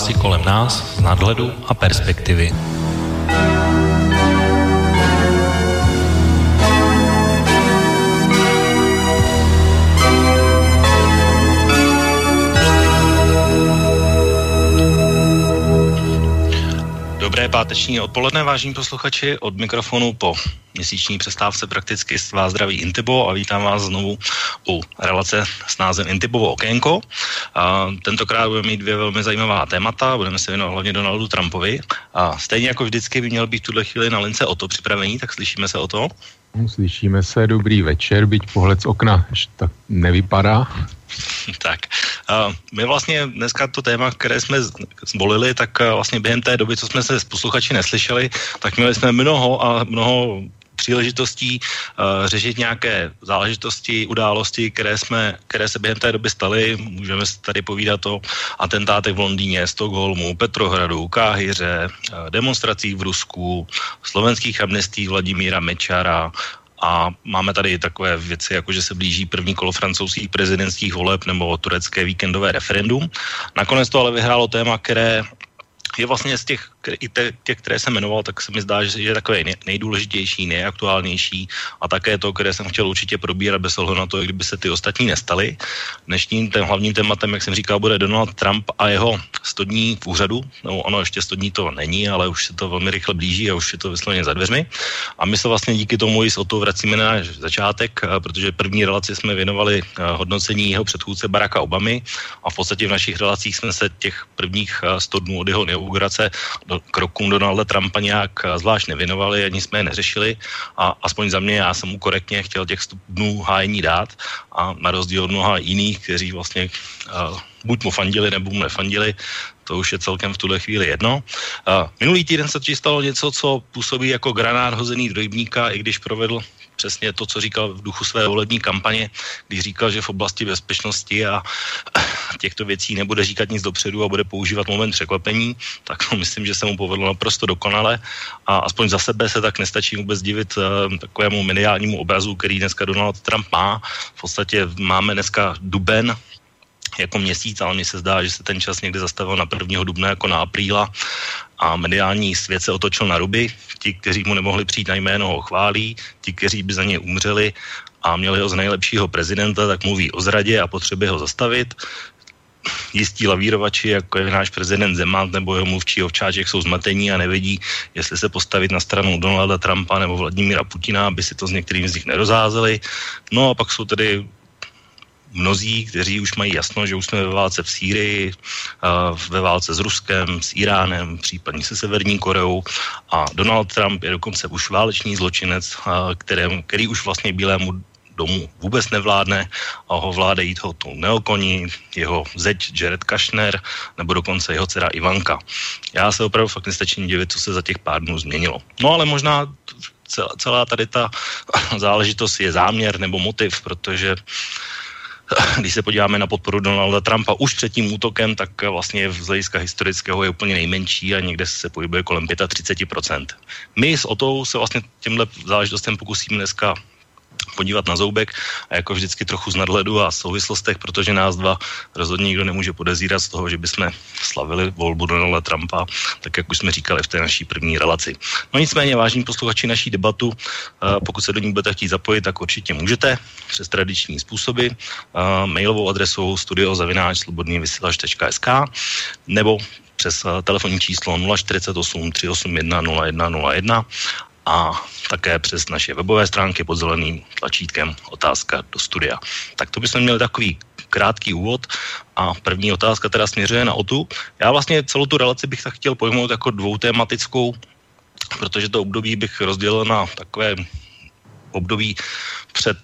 Události kolem nás z nadhledu a perspektivy. Páteční odpoledne, vážení posluchači. Od mikrofonu po měsíční přestávce prakticky s vás zdraví Intibo a vítám vás znovu u relace s názvem Intibovo okénko. A tentokrát budeme mít dvě velmi zajímavá témata, budeme se věnovat hlavně Donaldu Trumpovi. A stejně jako vždycky by měl být v tuhle chvíli na lince o to připravení, tak slyšíme se o to. Slyšíme se, dobrý večer, byť pohled z okna tak nevypadá. tak, my vlastně dneska to téma, které jsme zvolili, tak uh, vlastně během té doby, co jsme se s posluchači neslyšeli, tak měli jsme mnoho a mnoho příležitostí uh, řešit nějaké záležitosti, události, které, jsme, které se během té doby staly. Můžeme tady povídat o atentátech v Londýně, Stockholmu, Petrohradu, Káhyře, uh, demonstracích v Rusku, slovenských amnestí Vladimíra Mečara, a máme tady takové věci, jako že se blíží první kolo francouzských prezidentských voleb nebo turecké víkendové referendum. Nakonec to ale vyhrálo téma, které je vlastně z těch, i te, těch, které jsem jmenoval, tak se mi zdá, že je takové nejdůležitější, nejaktuálnější a také to, které jsem chtěl určitě probírat bez ohledu na to, kdyby se ty ostatní nestaly. Dnešním tém, hlavním tématem, jak jsem říkal, bude Donald Trump a jeho 100 dní v úřadu. No, ono ještě 100 dní to není, ale už se to velmi rychle blíží a už je to vysloveně za dveřmi. A my se vlastně díky tomu i s o to vracíme na začátek, protože první relaci jsme věnovali hodnocení jeho předchůdce Baracka Obamy a v podstatě v našich relacích jsme se těch prvních 100 dnů od jeho inaugurace do, krokům Donalda Trumpa nějak eh, zvlášť nevěnovali, ani jsme je neřešili a aspoň za mě já jsem mu korektně chtěl těch dnů hájení dát a na rozdíl od mnoha jiných, kteří vlastně uh, buď mu fandili, nebo mu nefandili, to už je celkem v tuhle chvíli jedno. Uh, minulý týden se stalo něco, co působí jako granát hozený do rybníka, i když provedl přesně to, co říkal v duchu své volební kampaně, když říkal, že v oblasti bezpečnosti a těchto věcí nebude říkat nic dopředu a bude používat moment překvapení, tak to myslím, že se mu povedlo naprosto dokonale a aspoň za sebe se tak nestačí vůbec divit uh, takovému mediálnímu obrazu, který dneska Donald Trump má. V podstatě máme dneska duben, jako měsíc, ale mně se zdá, že se ten čas někde zastavil na 1. dubna jako na apríla a mediální svět se otočil na ruby. Ti, kteří mu nemohli přijít na jméno, ho chválí, ti, kteří by za ně umřeli a měli ho z nejlepšího prezidenta, tak mluví o zradě a potřebě ho zastavit. Jistí lavírovači, jako je náš prezident Zeman nebo jeho mluvčí ovčáček, jsou zmatení a nevědí, jestli se postavit na stranu Donalda Trumpa nebo Vladimíra Putina, aby si to s některými z nich nerozházeli. No a pak jsou tedy mnozí, kteří už mají jasno, že už jsme ve válce v Sýrii, ve válce s Ruskem, s Iránem, případně se Severní Koreou a Donald Trump je dokonce už válečný zločinec, který, který už vlastně Bílému domu vůbec nevládne a ho vládají toho tu neokoni, jeho zeď Jared Kushner nebo dokonce jeho dcera Ivanka. Já se opravdu fakt nestačím divit, co se za těch pár dnů změnilo. No ale možná celá, tady ta záležitost je záměr nebo motiv, protože když se podíváme na podporu Donalda Trumpa už před tím útokem, tak vlastně z hlediska historického je úplně nejmenší a někde se pohybuje kolem 35%. My s Otou se vlastně těmhle záležitostem pokusíme dneska podívat na zoubek a jako vždycky trochu z nadhledu a souvislostech, protože nás dva rozhodně nikdo nemůže podezírat z toho, že bychom slavili volbu Donalda Trumpa, tak jak už jsme říkali v té naší první relaci. No nicméně, vážní posluchači naší debatu, eh, pokud se do ní budete chtít zapojit, tak určitě můžete přes tradiční způsoby, eh, mailovou adresou studiozavináč.slobodnývysílač.sk nebo přes eh, telefonní číslo 048 381 0101 a také přes naše webové stránky pod zeleným tlačítkem otázka do studia. Tak to bychom měli takový krátký úvod a první otázka teda směřuje na OTU. Já vlastně celou tu relaci bych tak chtěl pojmout jako dvoutematickou, protože to období bych rozdělil na takové období před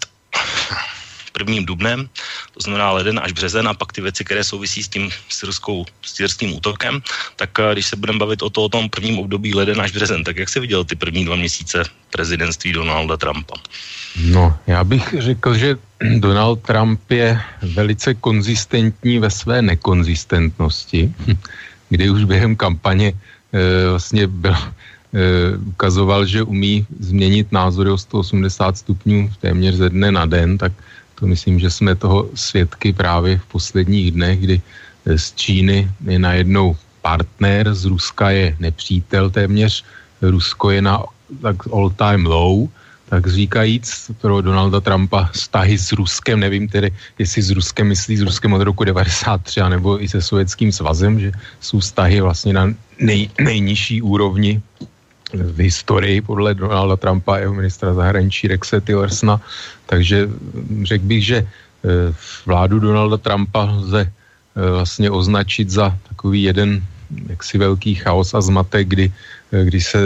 prvním dubnem, to znamená leden až březen a pak ty věci, které souvisí s tím syrskou, syrským útokem, tak eh, když se budeme bavit o, to, o tom prvním období leden až březen, tak jak se viděl ty první dva měsíce prezidentství Donalda Trumpa? No, já bych řekl, že Donald Trump je velice konzistentní ve své nekonzistentnosti, kdy už během kampaně e, vlastně byl, e, ukazoval, že umí změnit názory o 180 stupňů téměř ze dne na den, tak to myslím, že jsme toho svědky právě v posledních dnech, kdy z Číny je najednou partner, z Ruska je nepřítel téměř, Rusko je na tak all time low, tak říkajíc pro Donalda Trumpa vztahy s Ruskem, nevím tedy, jestli s Ruskem myslí s Ruskem od roku 93, nebo i se Sovětským svazem, že jsou vztahy vlastně na nej, nejnižší úrovni v historii podle Donalda Trumpa jeho ministra zahraničí Rexe Tillersona. Takže řekl bych, že eh, vládu Donalda Trumpa lze eh, vlastně označit za takový jeden jaksi velký chaos a zmatek, kdy, eh, kdy se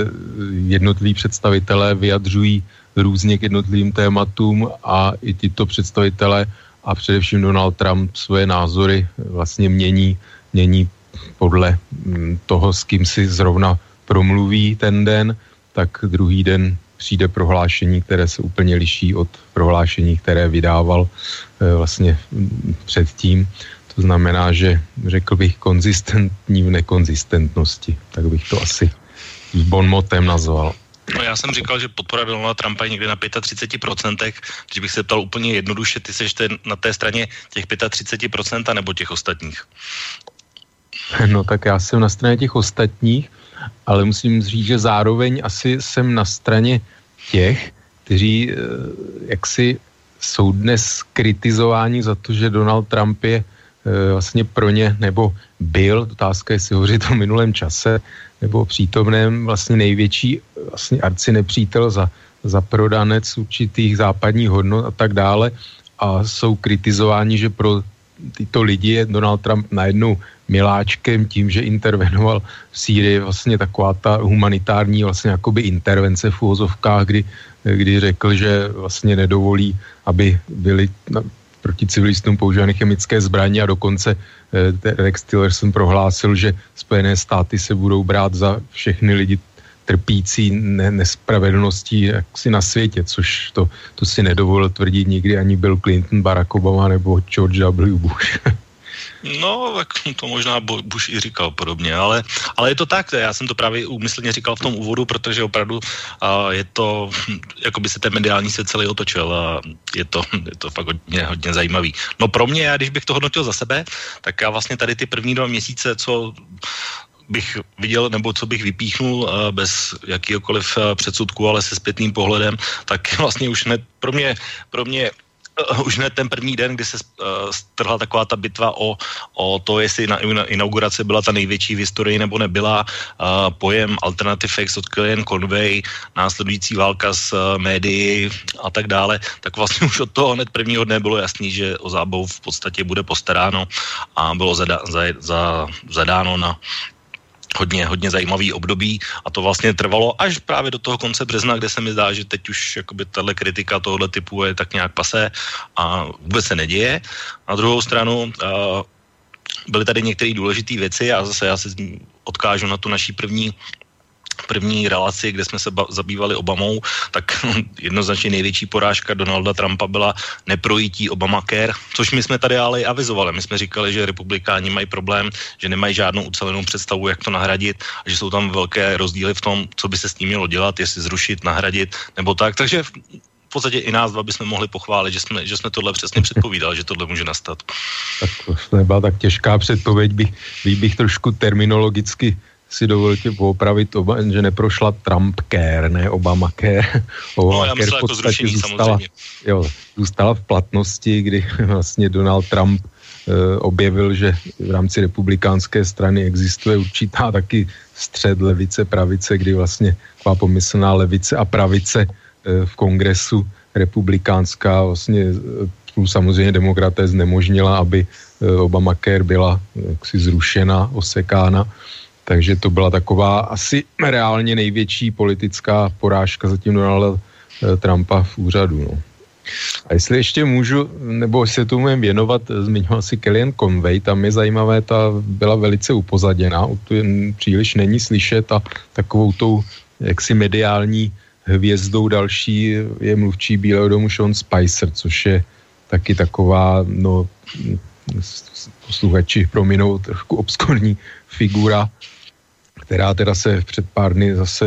jednotliví představitelé vyjadřují různě k jednotlivým tématům a i tyto představitelé a především Donald Trump svoje názory vlastně mění, mění podle mm, toho, s kým si zrovna promluví ten den, tak druhý den přijde prohlášení, které se úplně liší od prohlášení, které vydával e, vlastně předtím. To znamená, že řekl bych konzistentní v nekonzistentnosti. Tak bych to asi s bonmotem nazval. No já jsem říkal, že podpora Donalda Trumpa je někde na 35%, když bych se ptal úplně jednoduše, ty seš ten, na té straně těch 35% nebo těch ostatních? No tak já jsem na straně těch ostatních, ale musím říct, že zároveň asi jsem na straně těch, kteří eh, jaksi jsou dnes kritizováni za to, že Donald Trump je eh, vlastně pro ně, nebo byl, otázka je, jestli hovořit o minulém čase, nebo přítomném vlastně největší vlastně arci nepřítel za, za prodanec určitých západních hodnot a tak dále. A jsou kritizováni, že pro tyto lidi je Donald Trump najednou miláčkem tím, že intervenoval v Sýrii vlastně taková ta humanitární vlastně jakoby intervence v úvozovkách, kdy, kdy řekl, že vlastně nedovolí, aby byly proti civilistům používané chemické zbraně a dokonce eh, Rex Tillerson prohlásil, že Spojené státy se budou brát za všechny lidi trpící ne, nespravedlností jaksi na světě, což to, to si nedovolil tvrdit nikdy ani Bill Clinton, Barack Obama nebo George W. Bush. No, tak to možná Bush i říkal podobně, ale, ale je to tak, já jsem to právě úmyslně říkal v tom úvodu, protože opravdu uh, je to, jako by se ten mediální svět celý otočil a je to, je to fakt hodně, hodně zajímavý. No pro mě, já když bych to hodnotil za sebe, tak já vlastně tady ty první dva měsíce, co bych viděl, nebo co bych vypíchnul bez jakýkoliv předsudku, ale se zpětným pohledem, tak vlastně už ne, pro mě, pro mě už ne ten první den, kdy se uh, strhla taková ta bitva o, o to, jestli na, na inaugurace byla ta největší v historii nebo nebyla, uh, pojem Alternative Facts od Kellyanne Conway, následující válka s médií a tak dále, tak vlastně už od toho hned prvního dne bylo jasný, že o zábavu v podstatě bude postaráno a bylo zada, za, za, zadáno na hodně, hodně zajímavý období a to vlastně trvalo až právě do toho konce března, kde se mi zdá, že teď už jakoby tahle kritika tohohle typu je tak nějak pasé a vůbec se neděje. Na druhou stranu uh, byly tady některé důležité věci a zase já se odkážu na tu naší první první relaci, kde jsme se ba- zabývali Obamou, tak jednoznačně největší porážka Donalda Trumpa byla neprojítí Obamacare, což my jsme tady ale i avizovali. My jsme říkali, že republikáni mají problém, že nemají žádnou ucelenou představu, jak to nahradit, a že jsou tam velké rozdíly v tom, co by se s tím mělo dělat, jestli zrušit, nahradit nebo tak. Takže v podstatě i nás dva bychom mohli pochválit, že jsme, že jsme tohle přesně předpovídali, že tohle může nastat. Tak to nebyla tak těžká předpověď, bych, bych, bych trošku terminologicky si dovolíte poopravit, že neprošla Trump care, ne Obama care. Obama no, já myslel, jako zrušení, zůstala, jo, zůstala v platnosti, kdy vlastně Donald Trump e, objevil, že v rámci republikánské strany existuje určitá taky střed levice, pravice, kdy vlastně taková pomyslná levice a pravice e, v kongresu republikánská vlastně plus samozřejmě demokraté znemožnila, aby Obamacare byla jaksi zrušena, osekána. Takže to byla taková asi reálně největší politická porážka zatím Donalda eh, Trumpa v úřadu. No. A jestli ještě můžu, nebo se tomu můžeme věnovat, zmiňoval si Kellyanne Conway, tam je zajímavé, ta byla velice upozaděná, tu jen příliš není slyšet a takovou tou jaksi mediální hvězdou další je mluvčí Bílého domu Sean Spicer, což je taky taková, no, posluchači prominou, trošku obskurní figura, která teda se před pár dny zase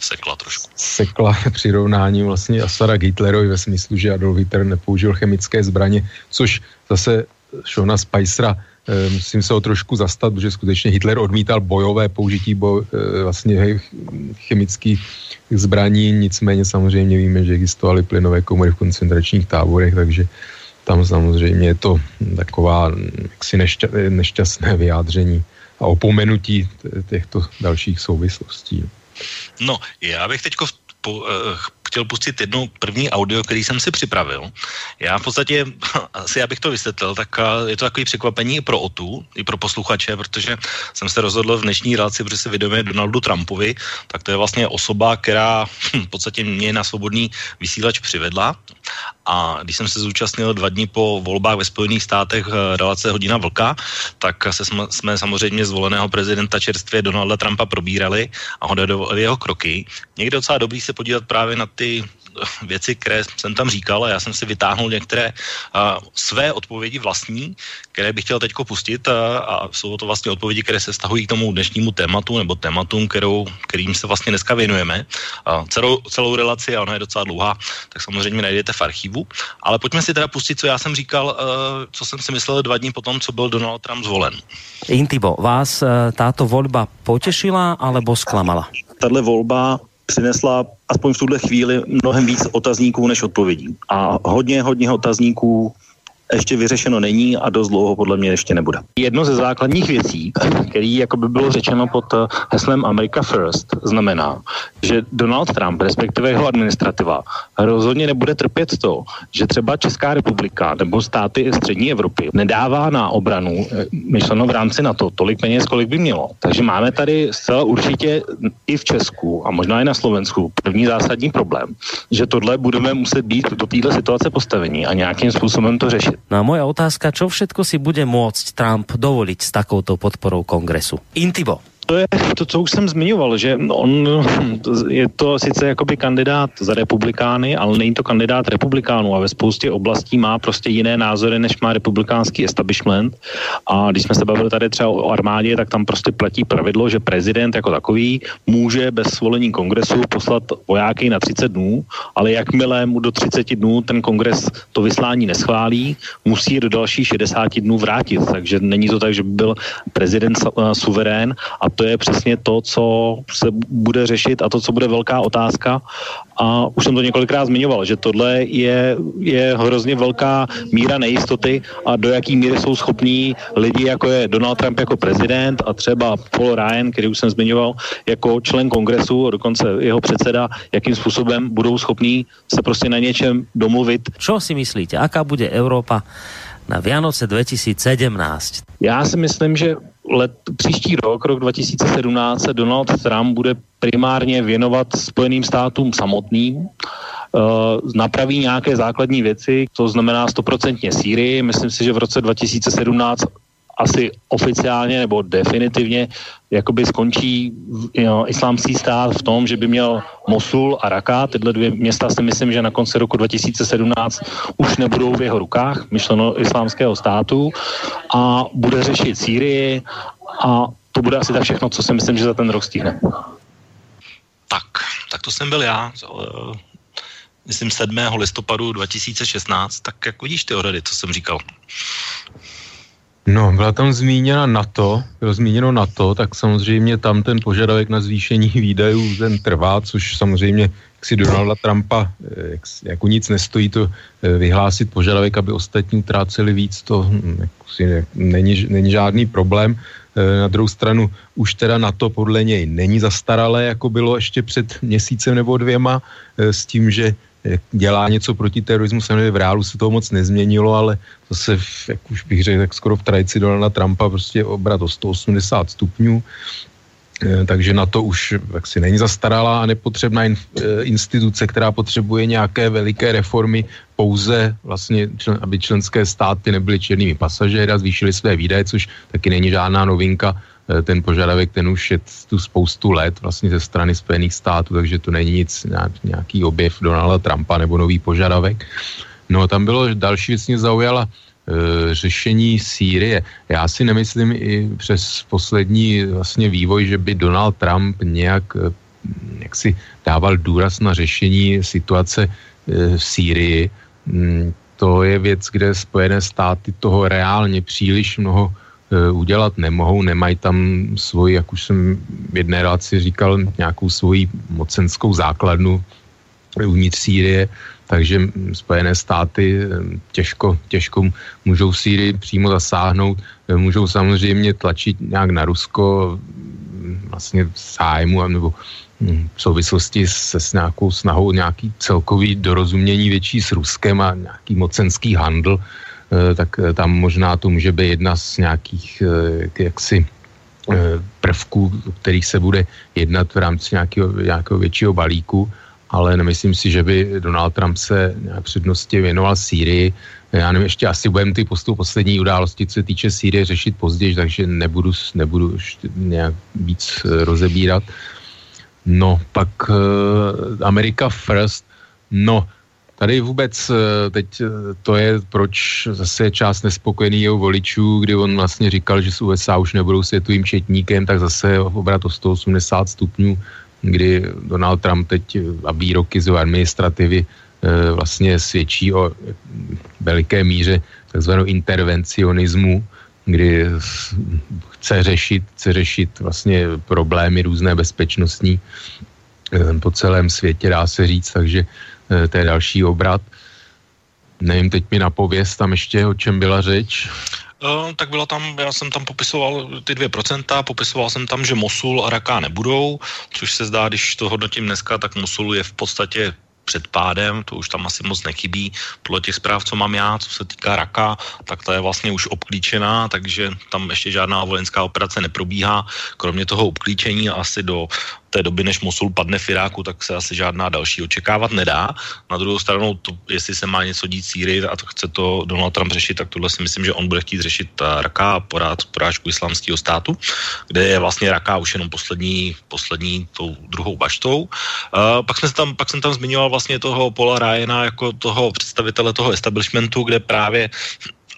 sekla trošku. Sekla přirovnáním vlastně Asara Hitlerovi ve smyslu, že Adolf Hitler nepoužil chemické zbraně, což zase Shona Spicera musím se ho trošku zastat, protože skutečně Hitler odmítal bojové použití bo, vlastně chemických zbraní, nicméně samozřejmě víme, že existovaly plynové komory v koncentračních táborech, takže tam samozřejmě je to taková jaksi nešťa, nešťastné vyjádření a opomenutí těchto dalších souvislostí. No, já bych teď po, uh, chtěl pustit jedno první audio, který jsem si připravil. Já v podstatě, asi abych to vysvětlil, tak uh, je to takový překvapení i pro OTU, i pro posluchače, protože jsem se rozhodl v dnešní relaci, protože se vědomí Donaldu Trumpovi, tak to je vlastně osoba, která hm, v podstatě mě na svobodný vysílač přivedla. A když jsem se zúčastnil dva dny po volbách ve Spojených státech eh, relace Hodina vlka, tak se jsme, jsme samozřejmě zvoleného prezidenta čerstvě Donalda Trumpa probírali a hodovali jeho kroky. Někde docela dobrý se podívat právě na ty věci, které jsem tam říkal a já jsem si vytáhnul některé uh, své odpovědi vlastní, které bych chtěl teď pustit a, a jsou to vlastně odpovědi, které se stahují k tomu dnešnímu tématu nebo tématům, kterou, kterým se vlastně dneska věnujeme. Uh, celou, celou relaci, a ona je docela dlouhá, tak samozřejmě najdete v archivu. Ale pojďme si teda pustit, co já jsem říkal, uh, co jsem si myslel dva dní potom, co byl Donald Trump zvolen. Intibo, vás uh, táto volba potešila alebo sklamala? Tato volba přinesla aspoň v tuhle chvíli mnohem víc otazníků než odpovědí. A hodně, hodně otazníků ještě vyřešeno není a dost dlouho podle mě ještě nebude. Jedno ze základních věcí, který jako by bylo řečeno pod eh, heslem America First, znamená, že Donald Trump, respektive jeho administrativa, rozhodně nebude trpět to, že třeba Česká republika nebo státy střední Evropy nedává na obranu, eh, myšleno v rámci NATO, tolik peněz, kolik by mělo. Takže máme tady zcela určitě i v Česku a možná i na Slovensku první zásadní problém, že tohle budeme muset být do této situace postavení a nějakým způsobem to řešit. No a moja otázka, čo všetko si bude môcť Trump dovoliť s takouto podporou kongresu? Intibo to je to, co už jsem zmiňoval, že on je to sice jakoby kandidát za republikány, ale není to kandidát republikánů a ve spoustě oblastí má prostě jiné názory, než má republikánský establishment. A když jsme se bavili tady třeba o armádě, tak tam prostě platí pravidlo, že prezident jako takový může bez svolení kongresu poslat vojáky na 30 dnů, ale jakmile mu do 30 dnů ten kongres to vyslání neschválí, musí do dalších 60 dnů vrátit. Takže není to tak, že by byl prezident suverén a to je přesně to, co se bude řešit a to, co bude velká otázka. A už jsem to několikrát zmiňoval, že tohle je, je hrozně velká míra nejistoty a do jaký míry jsou schopní lidi, jako je Donald Trump jako prezident a třeba Paul Ryan, který už jsem zmiňoval, jako člen kongresu, a dokonce jeho předseda, jakým způsobem budou schopní se prostě na něčem domluvit. Co si myslíte, aká bude Evropa na Vianoce 2017? Já si myslím, že let, příští rok, rok 2017, se Donald Trump bude primárně věnovat Spojeným státům samotným, uh, napraví nějaké základní věci, to znamená stoprocentně Sýrii. Myslím si, že v roce 2017 asi oficiálně nebo definitivně jakoby skončí jo, islámský stát v tom, že by měl Mosul a Raka. Tyhle dvě města si myslím, že na konci roku 2017 už nebudou v jeho rukách, myšleno islámského státu a bude řešit Sýrii a to bude asi tak všechno, co si myslím, že za ten rok stihne. Tak, tak to jsem byl já. Myslím 7. listopadu 2016, tak jak vidíš ty odhady, co jsem říkal? No, byla tam zmíněna NATO, bylo zmíněno NATO, tak samozřejmě tam ten požadavek na zvýšení výdajů ten trvá, což samozřejmě jak si Donalda Trumpa eh, jak, jako nic nestojí to eh, vyhlásit požadavek, aby ostatní utráceli víc, to hm, jak si, jak, není, není žádný problém. Eh, na druhou stranu už teda na to podle něj není zastaralé, jako bylo ještě před měsícem nebo dvěma, s tím, že dělá něco proti terorismu, samozřejmě v reálu se toho moc nezměnilo, ale zase, jak už bych řekl, tak skoro v tradici Donalda Trumpa prostě obrat o 180 stupňů, eh, takže na to už jaksi není zastaralá a nepotřebná in, eh, instituce, která potřebuje nějaké veliké reformy, pouze vlastně, člen, aby členské státy nebyly černými pasažéry a zvýšily své výdaje, což taky není žádná novinka ten požadavek, ten už je tu spoustu let vlastně ze strany Spojených států, takže to není nic, nějaký objev Donalda Trumpa nebo nový požadavek. No tam bylo, další věc mě zaujala, e, řešení Sýrie. Já si nemyslím i přes poslední vlastně vývoj, že by Donald Trump nějak e, jak si dával důraz na řešení situace v Sýrii. Mm, to je věc, kde Spojené státy toho reálně příliš mnoho udělat nemohou, nemají tam svoji, jak už jsem v jedné relaci říkal, nějakou svoji mocenskou základnu uvnitř Sýrie, takže Spojené státy těžko, těžko můžou Sýrii přímo zasáhnout, můžou samozřejmě tlačit nějak na Rusko vlastně zájmu nebo hm, v souvislosti se s nějakou snahou nějaký celkový dorozumění větší s Ruskem a nějaký mocenský handl, tak eh, tam možná to může být jedna z nějakých eh, jaksi prvků, o kterých se bude jednat v rámci nějakého, nějakého většího balíku, ale nemyslím si, že by Donald Trump se přednosti věnoval Sýrii. Já nevím, ještě asi budeme ty postup poslední události, co se týče Sýrie, řešit později, takže nebudu, nebudu nějak víc rozebírat. No, pak Amerika First, no, Tady vůbec eh, teď eh, to je, proč zase část nespokojený jeho voličů, kdy on vlastně říkal, že z USA už nebudou světovým četníkem, tak zase obrat o 180 stupňů, kdy Donald Trump teď a výroky z administrativy vlastně svědčí o veliké míře takzvanou intervencionismu, kdy chce řešit, chce řešit vlastně problémy různé bezpečnostní eh, po celém světě, dá se říct, takže eh, to je další obrat. Nevím, teď mi napověst tam ještě, o čem byla řeč. Uh, tak byla tam, já jsem tam popisoval ty 2%, popisoval jsem tam, že Mosul a Raka nebudou, což se zdá, když to hodnotím dneska, tak Mosul je v podstatě před pádem, to už tam asi moc nechybí. Podle těch zpráv, co mám já, co se týká Raka, tak ta je vlastně už obklíčená, takže tam ještě žádná vojenská operace neprobíhá. Kromě toho obklíčení asi do té doby, než Mosul padne v Iráku, tak se asi žádná další očekávat nedá. Na druhou stranu, to, jestli se má něco dít Sýrii a to chce to Donald Trump řešit, tak tohle si myslím, že on bude chtít řešit Raka a porád, porážku islamského státu, kde je vlastně Raka už jenom poslední, poslední tou druhou baštou. Uh, pak, jsme tam, pak jsem tam zmiňoval vlastně toho Paula Ryana jako toho představitele toho establishmentu, kde právě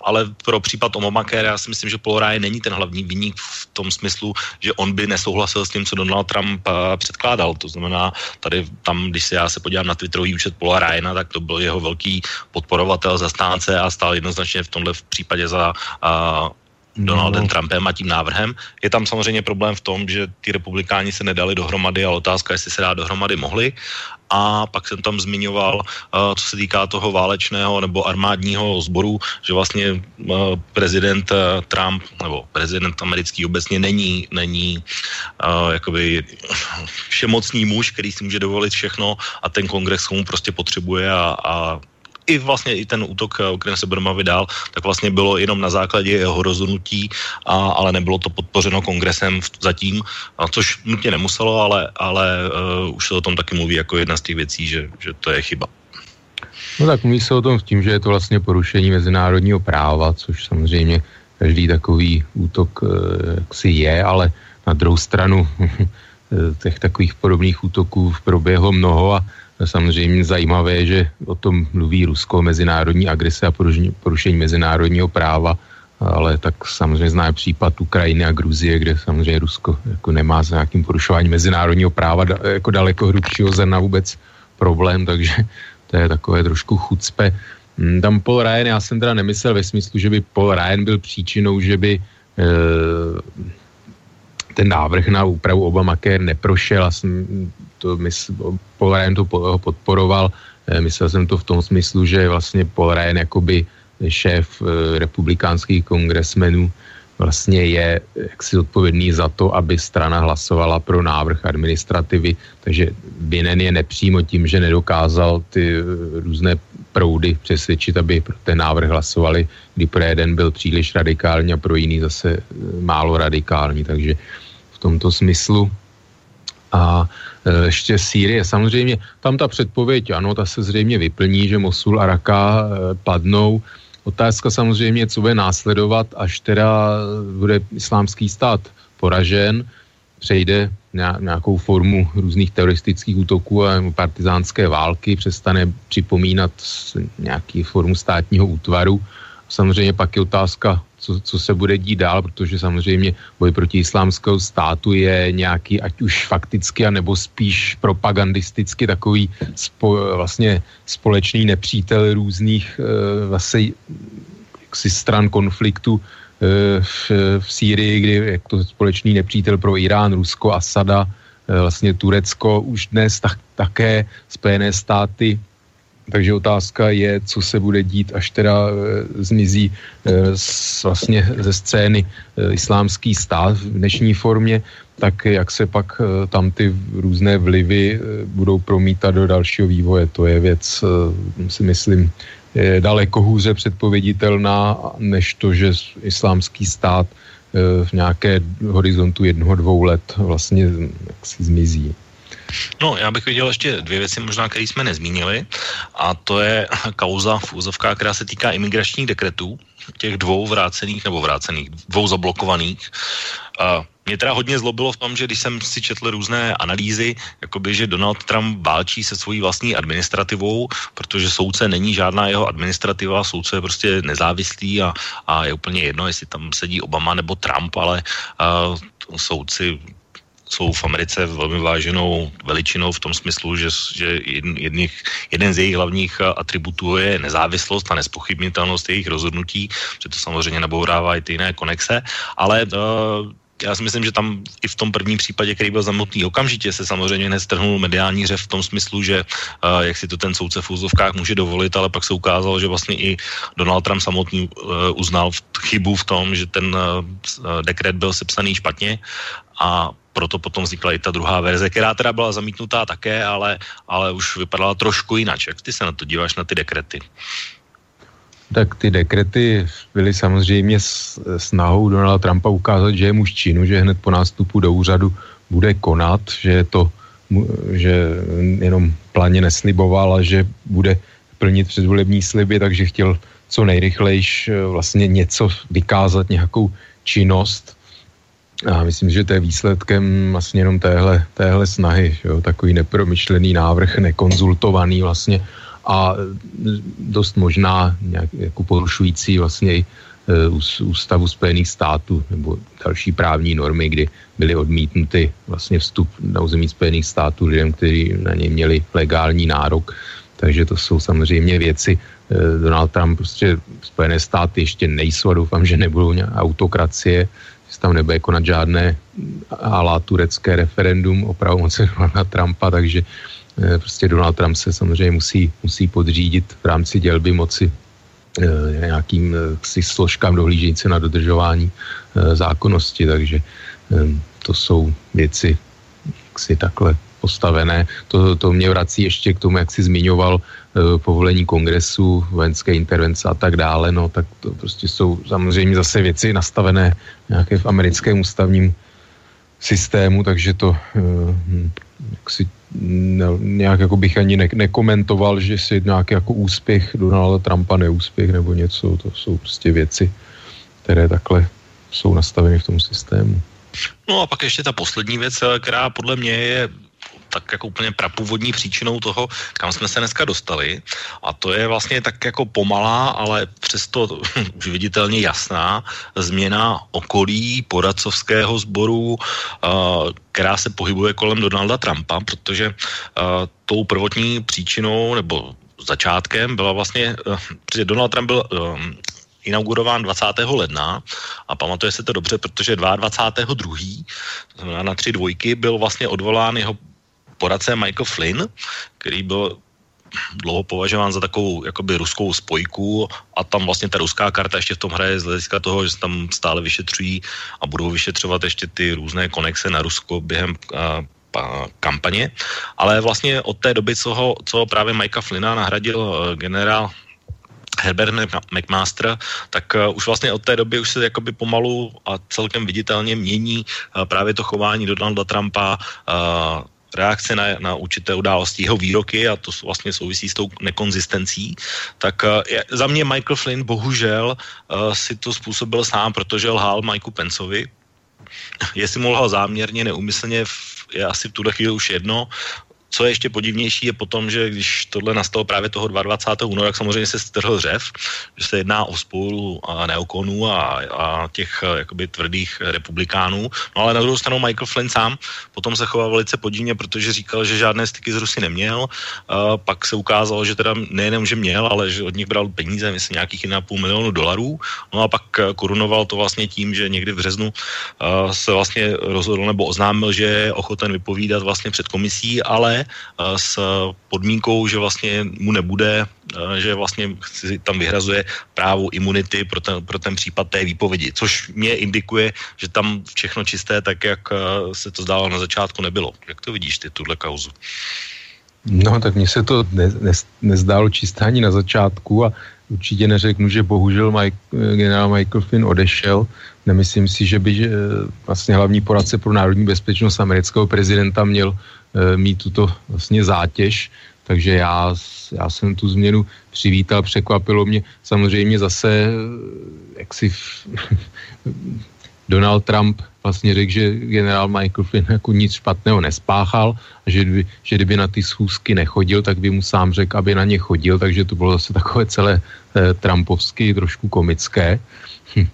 ale pro případ Obamacare já si myslím, že Paul Ryan není ten hlavní viník v tom smyslu, že on by nesouhlasil s tím, co Donald Trump eh, předkládal. To znamená, tady tam, když se já se podívám na Twitterový účet Paula Ryana, tak to byl jeho velký podporovatel, zastánce a stál jednoznačně v tomhle případě za uh, Donaldem no. Trumpem a tím návrhem. Je tam samozřejmě problém v tom, že ty republikáni se nedali dohromady, ale otázka, jestli se dá dohromady mohli. A pak jsem tam zmiňoval, uh, co se týká toho válečného nebo armádního sboru, že vlastně uh, prezident uh, Trump nebo prezident americký obecně není, není jakoby všemocný muž, který si může dovolit všechno a ten kongres mu prostě potřebuje a, a i vlastně i ten útok, o kterém se budeme vydal, tak vlastně bylo jenom na základě jeho rozhodnutí, a, ale nebylo to podpořeno kongresem zatím, a což nutně nemuselo, ale, ale uh, už se o tom taky mluví jako jedna z těch věcí, že, že to je chyba. No tak mluví se o tom s tím, že je to vlastně porušení mezinárodního práva, což samozřejmě každý takový útok uh, si je, ale na druhou stranu těch takových podobných útoků proběhlo mnoho a samozřejmě zajímavé, že o tom mluví Rusko, mezinárodní agrese a porušení mezinárodního práva, ale tak samozřejmě zná případ Ukrajiny a Gruzie, kde samozřejmě Rusko jako nemá s nějakým porušováním mezinárodního práva jako daleko hrubšího zrna vůbec problém, takže to je takové trošku chucpe. Hmm, tam Paul Ryan, já jsem teda nemyslel ve smyslu, že by Paul Ryan byl příčinou, že by e, ten návrh na úpravu Obamacare neprošel. Já jsem to Paul Ryan to podporoval. Eh, myslel jsem to v tom smyslu, že vlastně Paul Ryan jakoby šéf eh, republikánských kongresmenů vlastně je jaksi odpovědný za to, aby strana hlasovala pro návrh administrativy, takže vinen je nepřímo tím, že nedokázal ty eh, různé proudy přesvědčit, aby pro ten návrh hlasovali, kdy pro jeden byl příliš radikální a pro jiný zase málo radikální, takže v tomto smyslu a e, ještě Sýrie. Samozřejmě tam ta předpověď, ano, ta se zřejmě vyplní, že Mosul a Raka e, padnou. Otázka samozřejmě, co bude následovat, až teda bude islámský stát poražen, přejde nějakou formu různých teroristických útoků a partizánské války, přestane připomínat nějaký formu státního útvaru. Samozřejmě pak je otázka, co, co se bude dít dál, protože samozřejmě boj proti islámského státu je nějaký, ať už fakticky, anebo spíš propagandisticky takový spo, vlastně společný nepřítel různých e, vlastně jaksi stran konfliktu v, v Sýrii, kdy je to společný nepřítel pro Irán, Rusko, Asada, vlastně Turecko, už dnes tak, také Spojené státy takže otázka je, co se bude dít, až teda e, zmizí e, z, vlastně ze scény e, islámský stát v dnešní formě, tak jak se pak e, tam ty různé vlivy e, budou promítat do dalšího vývoje. To je věc, e, si myslím, je daleko hůře předpověditelná, než to, že islámský stát e, v nějaké horizontu jednoho, dvou let vlastně si zmizí. No, já bych viděl ještě dvě věci, možná, které jsme nezmínili, a to je kauza v úzovkách, která se týká imigračních dekretů, těch dvou vrácených, nebo vrácených, dvou zablokovaných. A mě teda hodně zlobilo v tom, že když jsem si četl různé analýzy, jakoby, že Donald Trump válčí se svojí vlastní administrativou, protože soudce není žádná jeho administrativa, soudce je prostě nezávislý a, a je úplně jedno, jestli tam sedí Obama nebo Trump, ale uh, soudci jsou v Americe velmi váženou veličinou v tom smyslu, že, že jedných, jeden z jejich hlavních eh, atributů je nezávislost a nespochybnitelnost jejich rozhodnutí, že to samozřejmě nabourává i ty jiné konexe, ale uh, já si myslím, že tam i v tom prvním případě, který byl zamotný okamžitě, se samozřejmě nestrhnul mediální řev v tom smyslu, že uh, jak si to ten soudce v úzovkách může dovolit, ale pak se ukázalo, že vlastně i Donald Trump samotný uh, uznal v chybu v tom, že ten uh, dekret byl sepsaný špatně a proto potom vznikla i ta druhá verze, která teda byla zamítnutá také, ale, ale už vypadala trošku jinak. Jak ty se na to díváš, na ty dekrety? Tak ty dekrety byly samozřejmě snahou Donalda Trumpa ukázat, že je muž činu, že hned po nástupu do úřadu bude konat, že je to, že jenom pláně nesliboval a že bude plnit předvolební sliby, takže chtěl co nejrychlejš eh, vlastně něco vykázat, nějakou činnost a myslím, že to je výsledkem vlastně jenom téhle, téhle snahy, jo? takový nepromyšlený návrh, nekonzultovaný vlastně a dost možná nějak jako porušující vlastně i e, ústavu Spojených států nebo další právní normy, kdy byly odmítnuty vlastně vstup na území Spojených států lidem, kteří na ně měli legální nárok. Takže to jsou samozřejmě věci. E, Donald Trump prostě Spojené státy ještě nejsou a doufám, že nebudou autokracie, tam nebude konat žádné alá turecké referendum o pravomoci Donalda Trumpa, takže eh, prostě Donald Trump se samozřejmě musí, musí podřídit v rámci dělby moci eh, nějakým eh, si složkám dohlížející na dodržování zákonnosti, takže to jsou věci si takhle postavené. To, to mě vrací ještě k tomu, jak si zmiňoval Eh, povolení kongresu, vojenské intervence a tak dále, no tak to prostě jsou samozřejmě zase věci nastavené nějaké v americkém ústavním systému, takže to eh, jak si ne, nějak jako bych ani ne, nekomentoval, že si nějaký jako úspěch Donalda Trumpa neúspěch nebo něco, to jsou prostě věci, které takhle jsou nastaveny v tom systému. No a pak ještě ta poslední věc, eh, která podle mě je tak jako úplně prapůvodní příčinou toho, kam jsme se dneska dostali. A to je vlastně tak jako pomalá, ale přesto už viditelně jasná změna okolí poradcovského sboru, která se pohybuje kolem Donalda Trumpa, protože tou prvotní příčinou nebo začátkem byla vlastně, protože Donald Trump byl inaugurován 20. ledna a pamatuje se to dobře, protože 22. to znamená na tři dvojky, byl vlastně odvolán jeho poradce Michael Flynn, který byl dlouho považován za takovou jakoby ruskou spojku a tam vlastně ta ruská karta ještě v tom hraje z hlediska toho, že se tam stále vyšetřují a budou vyšetřovat ještě ty různé konexe na Rusko během a, a, kampaně. Ale vlastně od té doby, co, ho, co právě Mikea Flynna nahradil uh, generál Herbert McMaster, tak uh, už vlastně od té doby už se jakoby pomalu a celkem viditelně mění uh, právě to chování Donalda Trumpa, reakce na, na určité události, jeho výroky a to vlastně souvisí s tou nekonzistencí, tak uh, je, za mě Michael Flynn bohužel uh, si to způsobil sám, protože lhal Mikeu Pencovi. Jestli mu lhal záměrně, neumyslně, je asi v tuhle chvíli už jedno. Co je ještě podivnější, je potom, že když tohle nastalo právě toho 22. února, tak samozřejmě se strhl řev, že se jedná o spolu neokonů a, a těch jakoby tvrdých republikánů. No ale na druhou stranu Michael Flynn sám potom se choval velice podivně, protože říkal, že žádné styky z Rusy neměl. A pak se ukázalo, že teda nejenom, že měl, ale že od nich bral peníze, myslím, nějakých 1,5 milionu dolarů. No a pak korunoval to vlastně tím, že někdy v březnu se vlastně rozhodl nebo oznámil, že je ochoten vypovídat vlastně před komisí, ale s podmínkou, že vlastně mu nebude, že vlastně si tam vyhrazuje právo imunity pro ten, pro ten případ té výpovědi, což mě indikuje, že tam všechno čisté, tak jak se to zdálo na začátku, nebylo. Jak to vidíš ty, tuhle kauzu? No, tak mně se to ne, ne, nezdálo čisté ani na začátku a určitě neřeknu, že bohužel Mike, generál Michael Finn odešel. Nemyslím si, že by že vlastně hlavní poradce pro národní bezpečnost amerického prezidenta měl mít tuto vlastně zátěž, takže já, já jsem tu změnu přivítal, překvapilo mě samozřejmě zase, eh, jak si Donald Trump vlastně řekl, že generál Michael Flynn jako nic špatného nespáchal a že, že kdyby na ty schůzky nechodil, tak by mu sám řekl, aby na ně chodil, takže to bylo zase takové celé eh, Trumpovsky, trošku komické. Hm.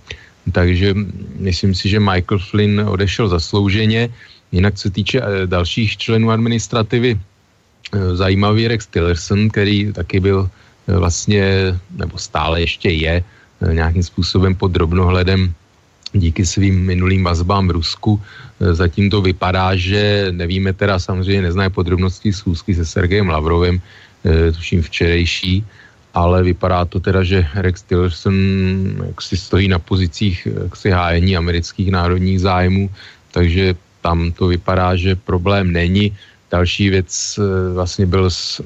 Takže myslím si, že Michael Flynn odešel zaslouženě. Jinak se týče eh, dalších členů administrativy, eh, zajímavý Rex Tillerson, který taky byl eh, vlastně, nebo stále ještě je, nějakým způsobem pod drobnohledem díky svým minulým vazbám v Rusku. Zatím to vypadá, že nevíme teda, samozřejmě neznáme podrobnosti schůzky se Sergejem Lavrovem, tuším včerejší, ale vypadá to teda, že Rex Tillerson si stojí na pozicích si hájení amerických národních zájmů, takže tam to vypadá, že problém není. Další věc e, vlastně byl z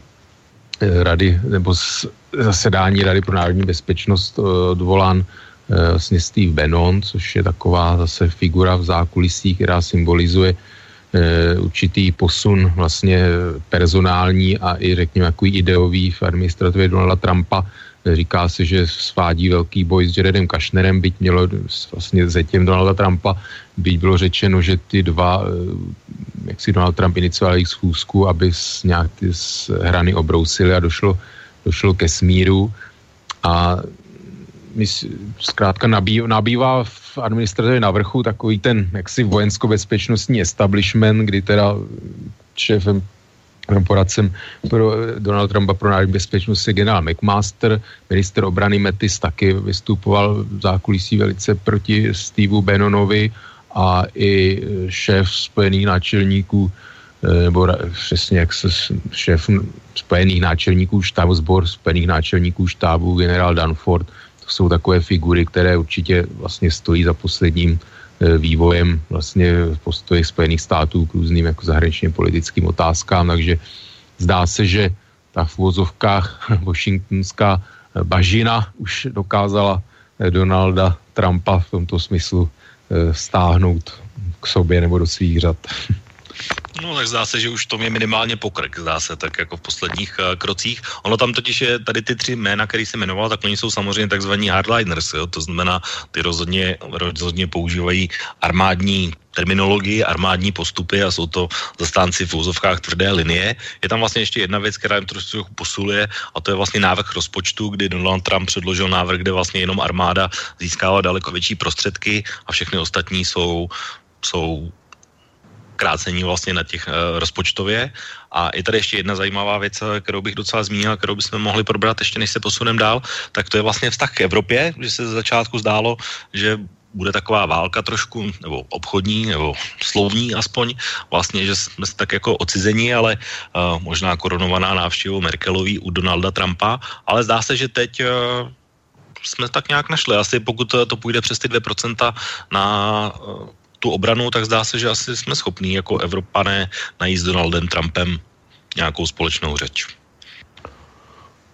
rady, nebo z zasedání Rady pro národní bezpečnost odvolán Eh, vlastně Steve Bannon, což je taková zase figura v zákulisí, která symbolizuje eh, určitý posun vlastně personální a i řekněme takový ideový v administrativě Donalda Trumpa. Říká se, že svádí velký boj s Jaredem Kašnerem, byť mělo vlastně zetím Donalda Trumpa, byť bylo řečeno, že ty dva, eh, jak si Donald Trump inicioval jejich schůzku, aby s nějak ty hrany obrousili a došlo, došlo ke smíru. A zkrátka nabývá, nabývá v administrativě na vrchu takový ten jaksi vojensko-bezpečnostní establishment, kdy teda šéfem poradcem pro Donald Trumpa pro národní bezpečnost je generál McMaster, minister obrany Metis taky vystupoval v zákulisí velice proti Steveu Bannonovi a i šéf spojených náčelníků eh, nebo přesně jak se šéf spojených náčelníků štábu, zbor spojených náčelníků štábu generál Danford to jsou takové figury, které určitě vlastně stojí za posledním vývojem vlastně postoje Spojených států k různým jako zahraničně politickým otázkám, takže zdá se, že ta v úvozovkách washingtonská e, bažina už dokázala e, Donalda Trumpa v tomto smyslu stáhnout k sobě nebo do svých řad. No tak zdá se, že už to je minimálně pokrk, zdá se, tak jako v posledních uh, krocích. Ono tam totiž je tady ty tři jména, který se jmenoval, tak oni jsou samozřejmě takzvaní hardliners, jo? to znamená, ty rozhodně, rozhodně používají armádní terminologii, armádní postupy a jsou to zastánci v úzovkách tvrdé linie. Je tam vlastně ještě jedna věc, která jim trošku posuluje a to je vlastně návrh rozpočtu, kdy Donald Trump předložil návrh, kde vlastně jenom armáda získává daleko větší prostředky a všechny ostatní jsou, jsou krácení vlastně na těch uh, rozpočtově. A je tady ještě jedna zajímavá věc, eh, kterou bych docela zmínil, kterou bychom mohli probrat ještě než se posuneme dál, tak to je vlastně vztah k Evropě, že se z začátku zdálo, že bude taková válka trošku, nebo obchodní, nebo slovní aspoň, vlastně, že jsme tak jako ocizení, ale uh, možná korunovaná návštěvou Merkelový u Donalda Trumpa, ale zdá se, že teď uh, jsme tak nějak našli. Asi pokud to, to půjde přes ty 2% na uh, tu obranu, tak zdá se, že asi jsme schopní jako Evropané najít s Donaldem Trumpem nějakou společnou řeč.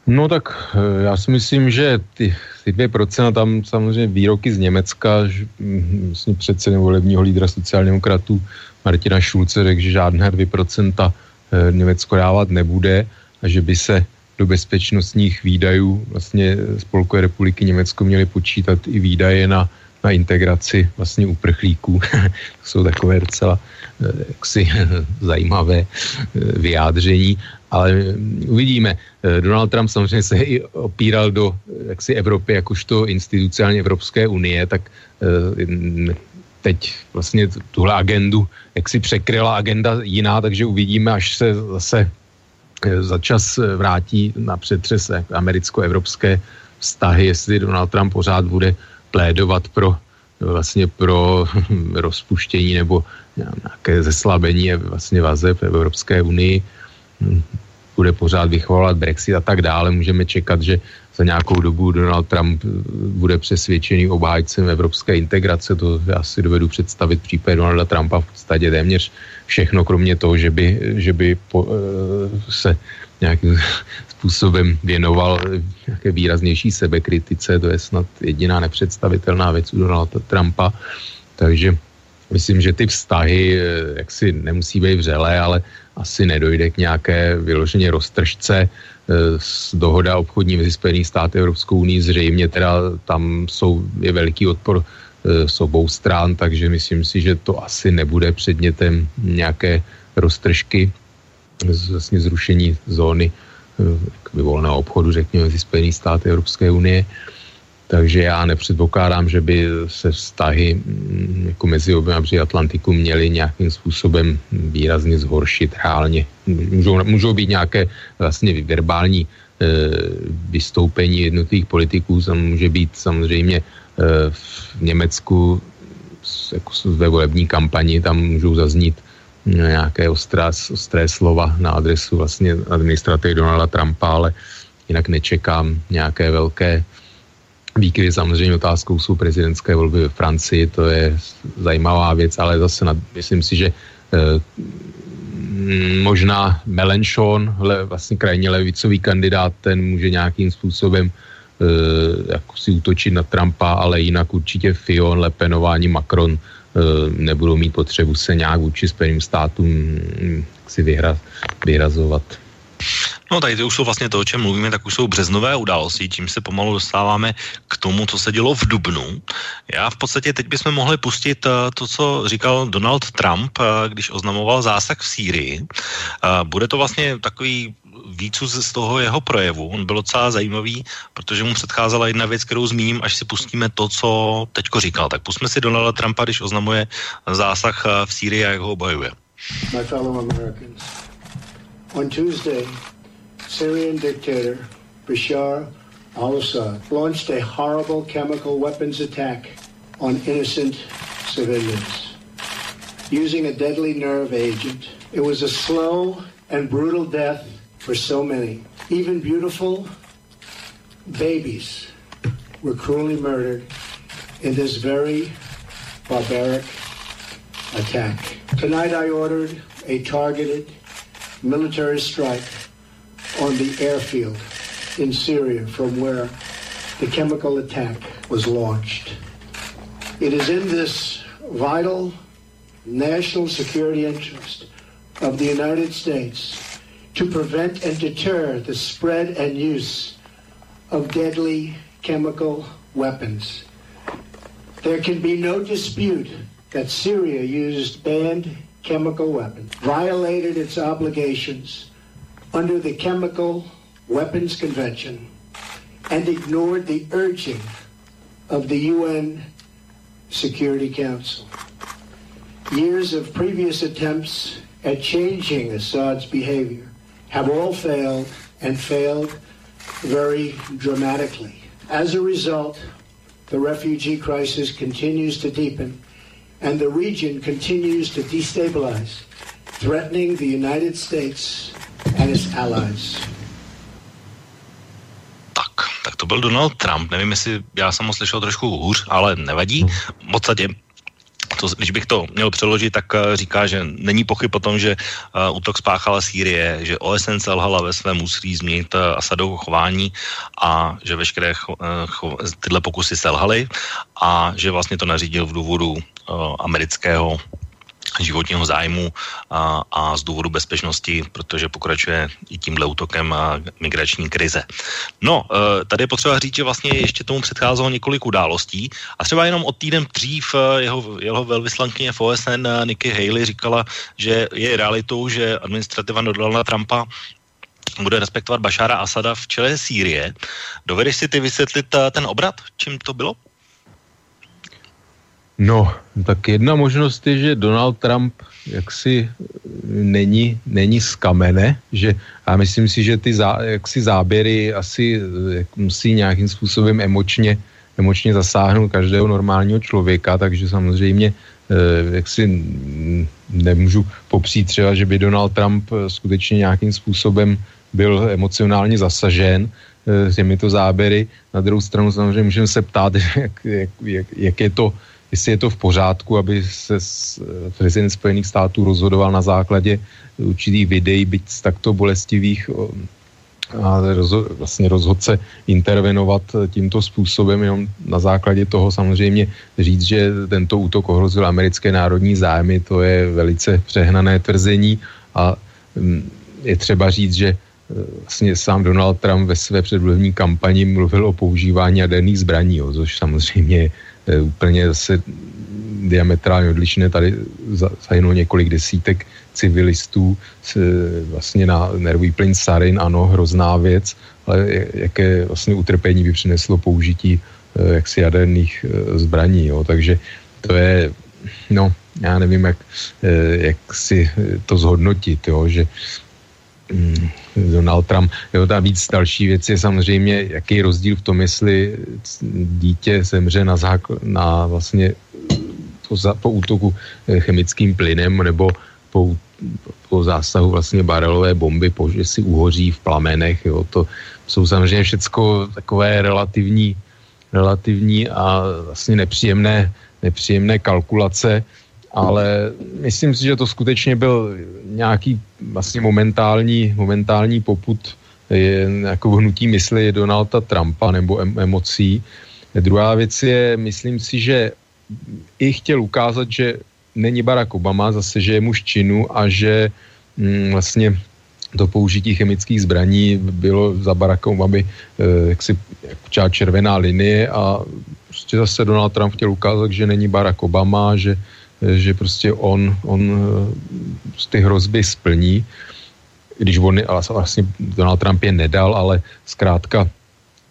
No tak eh, já si myslím, že ty, ty 2% tam samozřejmě výroky z Německa, hm, vlastně předsedy volebního lídra sociálních demokratů Martina Šulce řekl, že žádné 2% eh, Německo dávat nebude a že by se do bezpečnostních výdajů vlastně Spolkové republiky Německo měly počítat i výdaje na na integraci vlastně uprchlíků. to jsou takové docela eh, jaksi zajímavé vyjádření, ale uvidíme. Donald Trump samozřejmě se i opíral do jaksi Evropy jakožto institucionálně Evropské unie, tak teď vlastně tuhle agendu, jak si překryla agenda jiná, takže uvidíme, až se zase za čas vrátí na přetřes americko-evropské vztahy, jestli Donald Trump pořád bude plédovat pro vlastně pro rozpuštění nebo nějaké zeslabení vlastně vazeb v Evropské unii, bude pořád vychovávat Brexit a tak dále. Můžeme čekat, že za nějakou dobu Donald Trump bude přesvědčený obhájcem evropské integrace. To já si dovedu představit případ Donalda Trumpa v podstatě téměř všechno, kromě toho, že by, že by po, se nějakým způsobem věnoval nějaké výraznější sebekritice, to je snad jediná nepředstavitelná věc u Donalda Trumpa, takže myslím, že ty vztahy eh, jaksi nemusí být vřelé, ale asi nedojde k nějaké vyloženě roztržce. Eh, dohoda obchodní mezi Spojených státy Evropskou unii zřejmě teda tam jsou, je veliký odpor eh, s obou stran, takže myslím si, že to asi nebude předmětem nějaké roztržky vlastně zrušení zóny volného obchodu, řekněme, mezi Spojených státy a Evropské unie. Takže já nepředpokládám, že by se vztahy mm, jako mezi oběma břehy Atlantiku měly nějakým způsobem výrazně zhoršit reálně. Můžou, můžou být nějaké vlastně verbální e, vystoupení jednotlivých politiků, tam může být samozřejmě e, v Německu jako ve volební kampani, tam můžou zaznít nějaké ostrá, ostré slova na adresu vlastně administrativy Donalda Trumpa, ale jinak nečekám nějaké velké výkyvy. Samozřejmě otázkou jsou prezidentské volby ve Francii, to je zajímavá věc, ale zase nad, myslím si, že eh, možná Melenchon, le, vlastně krajně levicový kandidát, ten může nějakým způsobem eh, jako si útočit na Trumpa, ale jinak určitě Fion, Lepenování, Macron nebudou mít potřebu se nějak vůči Spojeným státům hm, si vyhra, vyhrazovat. No tady už jsou vlastně to, o čem mluvíme, tak už jsou březnové události, tím se pomalu dostáváme k tomu, co se dělo v Dubnu. Já v podstatě teď bychom mohli pustit eh, to, co říkal Donald Trump, eh, když oznamoval zásah v Sýrii. Bude to vlastně takový výcud z toho jeho projevu. On byl docela zajímavý, protože mu předcházela jedna věc, kterou zmíním, až si pustíme to, co teďko říkal. Tak pustíme si Donalda Trumpa, když oznamuje zásah eh, v Sýrii a jak ho obhajuje. My fellow Americans, on Tuesday, Syrian dictator Bashar al-Assad launched a horrible chemical weapons attack on innocent civilians using a deadly nerve agent. It was a slow and brutal death for so many. Even beautiful babies were cruelly murdered in this very barbaric attack. Tonight I ordered a targeted military strike on the airfield in Syria from where the chemical attack was launched. It is in this vital national security interest of the United States to prevent and deter the spread and use of deadly chemical weapons. There can be no dispute that Syria used banned chemical weapons, violated its obligations under the Chemical Weapons Convention, and ignored the urging of the UN Security Council. Years of previous attempts at changing Assad's behavior have all failed and failed very dramatically. As a result, the refugee crisis continues to deepen and the region continues to destabilize, threatening the United States and its allies. Tak, tak to byl Donald Trump. Nevím, jestli já jsem ho slyšel trošku hůř, ale nevadí. V podstatě to, když bych to měl přeložit, tak uh, říká, že není pochyb o tom, že uh, útok spáchala Sýrie, že OSN selhala ve svém úsilí změnit uh, Asadovo chování a že veškeré cho, cho, tyhle pokusy selhaly a že vlastně to nařídil v důvodu amerického životního zájmu a, a z důvodu bezpečnosti, protože pokračuje i tímhle útokem a migrační krize. No, e, tady je potřeba říct, že vlastně ještě tomu předcházelo několik událostí a třeba jenom od týden dřív e, jeho, jeho velvyslankyně v OSN e, Nikki Haley říkala, že je realitou, že administrativa Donalda Trumpa bude respektovat Bašára Asada v čele Sýrie. Dovedeš si ty vysvětlit ten obrat, čím to bylo? No, tak jedna možnost je, že Donald Trump jaksi není, není z kamene, že a myslím si, že ty zá, jaksi záběry asi jak musí nějakým způsobem emočně, emočně zasáhnout každého normálního člověka, takže samozřejmě eh, jak si nemůžu popřít třeba, že by Donald Trump eh, skutečně nějakým způsobem byl emocionálně zasažen eh, těmito záběry. Na druhou stranu samozřejmě můžeme se ptát, jak, jak, jak, jak je to jestli je to v pořádku, aby se eh, prezident Spojených států rozhodoval na základě určitých videí, byť z takto bolestivých a rozho- vlastně rozhodce intervenovat tímto způsobem, jenom na základě toho samozřejmě říct, že tento útok ohrozil americké národní zájmy, to je velice přehnané tvrzení a mm, je třeba říct, že eh, vlastně sám Donald Trump ve své předvolební kampani mluvil o používání jaderných zbraní, jo, což samozřejmě je úplně zase diametrálně odlišné. Tady zahynulo několik desítek civilistů, vlastně na nervový plyn sarin, ano, hrozná věc, ale jaké vlastně utrpení by přineslo použití eh, jaksi jaderných eh, zbraní, jo. takže to je, no, já nevím, jak, eh, jak si to zhodnotit, jo, že Donald Trump. Jo, ta víc další věc je samozřejmě, jaký je rozdíl v tom, jestli dítě zemře na, zákl- na vlastně po, za, po útoku eh, chemickým plynem nebo po, po zásahu vlastně barelové bomby, po, že si uhoří v plamenech. Jo, to jsou samozřejmě všecko takové relativní, relativní a vlastně nepříjemné, nepříjemné kalkulace ale myslím si, že to skutečně byl nějaký vlastně momentální, momentální poput jako hnutí mysli Donalda Trumpa nebo em, emocí. Druhá věc je, myslím si, že i chtěl ukázat, že není Barack Obama, zase, že je muž činu a že mm, vlastně to použití chemických zbraní bylo za Barackem Obamy eh, jaksi červená linie a prostě zase Donald Trump chtěl ukázat, že není Barack Obama, že že prostě on, on eh, ty hrozby splní, když on, vlastně Donald Trump je nedal, ale zkrátka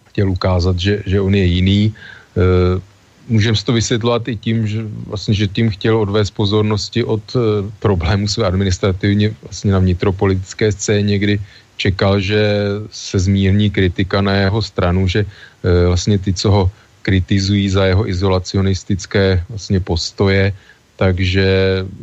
chtěl ukázat, že, že on je jiný. Eh, můžeme si to vysvětlovat i tím, že, vlastně, že tím chtěl odvést pozornosti od eh, problémů své administrativně vlastně na vnitropolitické scéně, kdy čekal, že se zmírní kritika na jeho stranu, že vlastně ty, co ho kritizují za jeho izolacionistické vlastně postoje, takže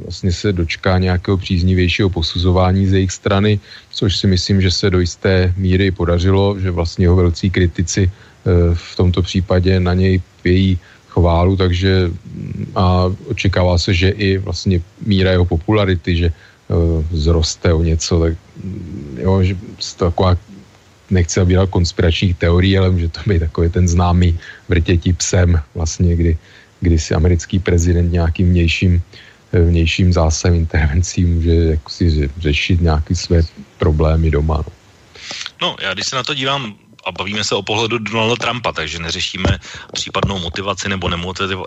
vlastně se dočká nějakého příznivějšího posuzování z jejich strany, což si myslím, že se do jisté míry podařilo, že vlastně jeho velcí kritici eh, v tomto případě na něj pějí chválu, takže mm, a očekává se, že i vlastně míra jeho popularity, že uh, zroste o něco, tak mm, jo, že taková nechci zabírat konspiračních teorií, ale může to být takový ten známý vrtětí psem, vlastně, kdy kdy si americký prezident nějakým vnějším, eh, vnějším zásahem intervencí může jako si řešit nějaké své problémy doma. No. no, já když se na to dívám a bavíme se o pohledu Donalda Trumpa, takže neřešíme případnou motivaci nebo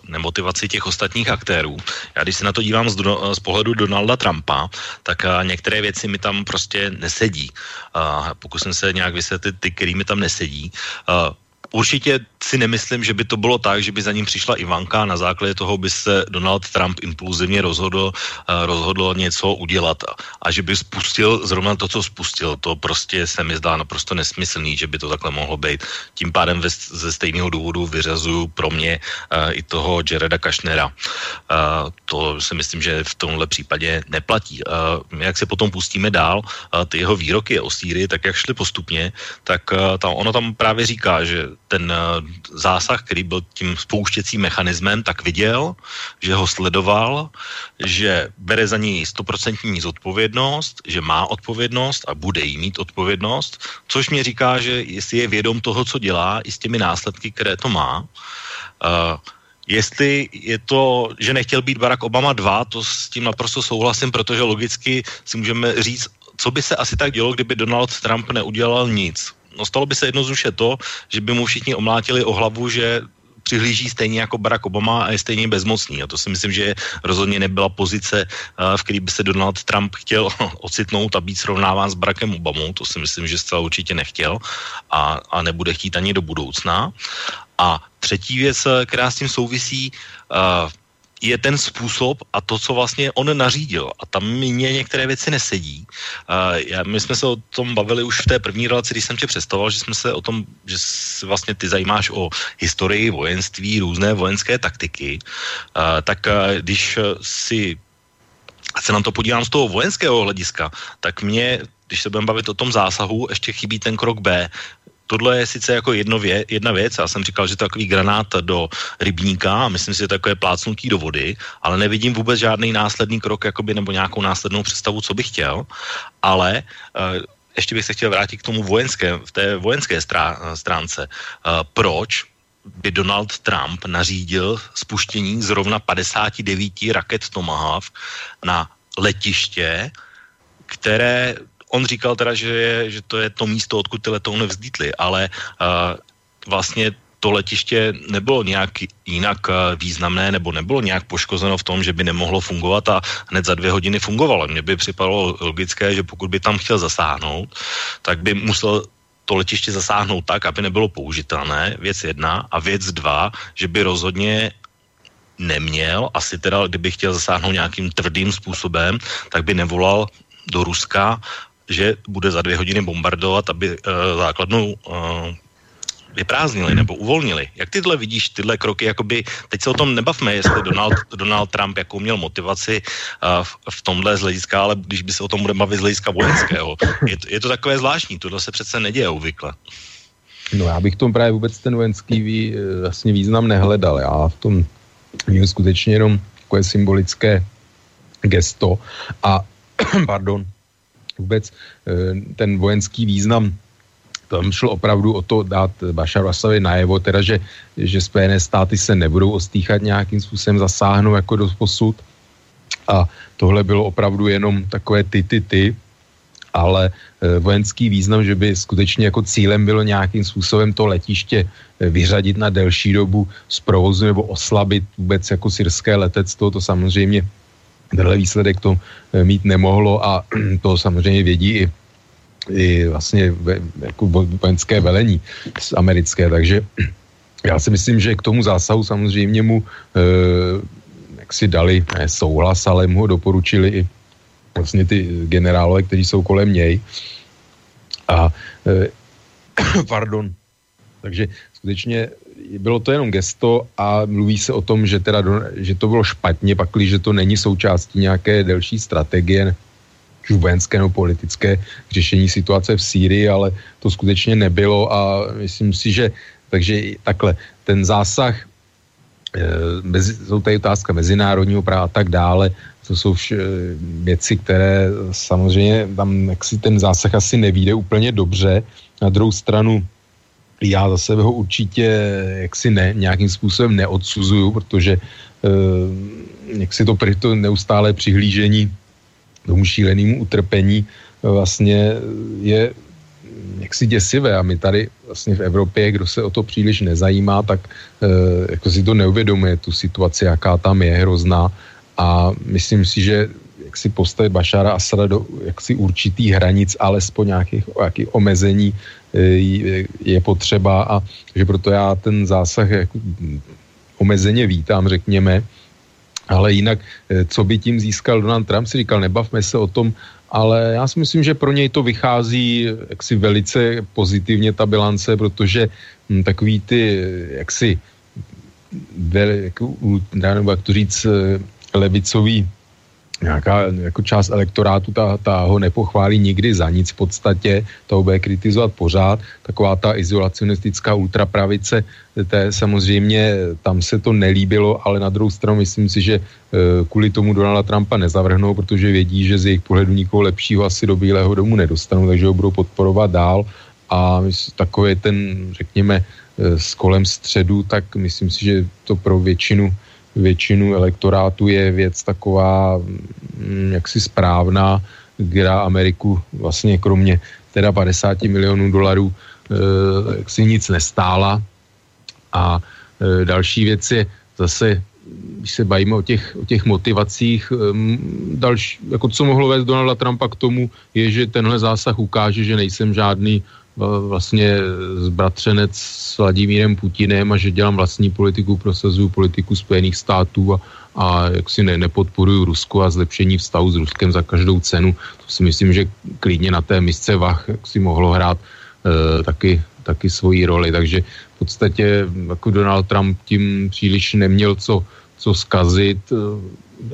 nemotivaci těch ostatních aktérů. Já když se na to dívám z, z pohledu Donalda Trumpa, tak a, některé věci mi tam prostě nesedí. A pokusím se nějak vysvětlit ty, který mi tam nesedí. A, určitě si nemyslím, že by to bylo tak, že by za ním přišla Ivanka a na základě toho by se Donald Trump impulzivně rozhodl, uh, rozhodl něco udělat a že by spustil zrovna to, co spustil. To prostě se mi zdá naprosto nesmyslný, že by to takhle mohlo být. Tím pádem ve, ze stejného důvodu vyřazuju pro mě uh, i toho Jareda Kašnera. Uh, to si myslím, že v tomhle případě neplatí. Uh, jak se potom pustíme dál, uh, ty jeho výroky o Sýrii, tak jak šly postupně, tak uh, tam, ono tam právě říká, že ten zásah, který byl tím spouštěcím mechanismem, tak viděl, že ho sledoval, že bere za něj stoprocentní zodpovědnost, že má odpovědnost a bude jí mít odpovědnost, což mě říká, že jestli je vědom toho, co dělá, i s těmi následky, které to má, uh, jestli je to, že nechtěl být Barack Obama 2, to s tím naprosto souhlasím, protože logicky si můžeme říct, co by se asi tak dělo, kdyby Donald Trump neudělal nic. No stalo by se jednoduše to, že by mu všichni omlátili o hlavu, že přihlíží stejně jako Barack Obama a je stejně bezmocný. A to si myslím, že rozhodně nebyla pozice, eh, v které by se Donald Trump chtěl ocitnout a být srovnáván s Barackem Obamou. To si myslím, že zcela určitě nechtěl a, a nebude chtít ani do budoucna. A třetí věc, eh, která s tím souvisí, uh, je ten způsob a to, co vlastně on nařídil. A tam mě některé věci nesedí. Uh, já, my jsme se o tom bavili už v té první relaci, když jsem tě představoval, že jsme se o tom, že vlastně ty zajímáš o historii vojenství, různé vojenské taktiky, uh, tak uh, když si se na to podívám z toho vojenského hlediska, tak mě když se budeme bavit o tom zásahu, ještě chybí ten krok B, tohle je sice jako jedno vě, jedna věc, já jsem říkal, že to je takový granát do rybníka a myslím si, že takové plácnutí do vody, ale nevidím vůbec žádný následný krok jakoby, nebo nějakou následnou představu, co bych chtěl, ale uh, ještě bych se chtěl vrátit k tomu vojenské, v té vojenské strá, stránce. Uh, proč by Donald Trump nařídil spuštění zrovna 59 raket Tomahawk na letiště, které on říkal teda, že, je, že to je to místo, odkud ty letouny vzdítly, ale uh, vlastně to letiště nebylo nějak jinak významné nebo nebylo nějak poškozeno v tom, že by nemohlo fungovat a hned za dvě hodiny fungovalo. Mně by připadalo logické, že pokud by tam chtěl zasáhnout, tak by musel to letiště zasáhnout tak, aby nebylo použitelné, věc jedna, a věc dva, že by rozhodně neměl, asi teda, kdyby chtěl zasáhnout nějakým tvrdým způsobem, tak by nevolal do Ruska že bude za dvě hodiny bombardovat, aby uh, základnou uh, vyprázdnili nebo uvolnili. Jak tyhle vidíš, tyhle kroky, jakoby, teď se o tom nebavme, jestli Donald, Donald Trump jakou měl motivaci uh, v, v tomhle z hlediska, ale když by se o tom bude bavit z hlediska vojenského. Je to, je to takové zvláštní, tohle se přece neděje obvykle. No já bych tom právě vůbec ten vojenský vý, vlastně význam nehledal. Já v tom měl skutečně jenom takové symbolické gesto a pardon, vůbec eh, ten vojenský význam tam šlo opravdu o to dát Bašaru Asadovi najevo, teda, že, že Spojené státy se nebudou ostýchat nějakým způsobem zasáhnout jako do posud. A tohle bylo opravdu jenom takové ty, ty, ty, ale e, vojenský význam, že by skutečně jako cílem bylo nějakým způsobem to letiště e, vyřadit na delší dobu z provozu nebo oslabit vůbec jako syrské letectvo, to samozřejmě tenhle výsledek to eh, mít nemohlo a to samozřejmě vědí i, i vlastně ve, jako vojenské velení americké, takže já si myslím, že k tomu zásahu samozřejmě mu e, jak si dali ne souhlas, ale mu ho doporučili i vlastně ty generálové, kteří jsou kolem něj. A e, pardon, takže skutečně bylo to jenom gesto a mluví se o tom, že, teda do, že to bylo špatně, pakli, že to není součástí nějaké delší strategie, vojenské nebo politické řešení situace v Sýrii, ale to skutečně nebylo a myslím si, že takže takhle, ten zásah, e, jsou tady otázka mezinárodního práva a tak dále, to jsou vš, věci, které samozřejmě tam jaksi ten zásah asi nevíde úplně dobře. Na druhou stranu já za sebe ho určitě jaksi ne, nějakým způsobem neodsuzuju, protože uh, jak si to, to neustále přihlížení tomu šílenému utrpení uh, vlastně je jaksi děsivé. A my tady vlastně v Evropě, kdo se o to příliš nezajímá, tak uh, jako si to neuvědomuje, tu situaci, jaká tam je hrozná. A myslím si, že si postavit Bašára Asada do jaksi určitých hranic, alespoň nějakých, nějakých omezení e, je potřeba a že proto já ten zásah jako omezeně vítám, řekněme, ale jinak, e, co by tím získal Donald Trump, si říkal, nebavme se o tom, ale já si myslím, že pro něj to vychází jaksi velice pozitivně ta bilance, protože hm, takový ty jaksi jak, nebo jak to říct, levicový nějaká jako část elektorátu ta, ta ho nepochválí nikdy za nic v podstatě, to bude kritizovat pořád. Taková ta izolacionistická ultrapravice, té samozřejmě tam se to nelíbilo, ale na druhou stranu myslím si, že e, kvůli tomu Donalda Trumpa nezavrhnou, protože vědí, že z jejich pohledu nikoho lepšího asi do Bílého domu nedostanou, takže ho budou podporovat dál a takové ten, řekněme, s kolem středu, tak myslím si, že to pro většinu, většinu elektorátu je věc taková mm, jaksi správná, která Ameriku vlastně kromě teda 50 milionů dolarů jaksi nic nestála. A další věc je zase když se bavíme o těch, o těch motivacích, další, jako co mohlo vést Donalda Trumpa k tomu, je, že tenhle zásah ukáže, že nejsem žádný vlastně zbratřenec s Vladimírem Putinem a že dělám vlastní politiku, prosazuju politiku Spojených států a, a jak si ne, nepodporuju Rusko a zlepšení vztahu s Ruskem za každou cenu. To si myslím, že klidně na té misce vach jak si mohlo hrát e, taky, taky svoji roli. Takže v podstatě jako Donald Trump tím příliš neměl co, co zkazit, e,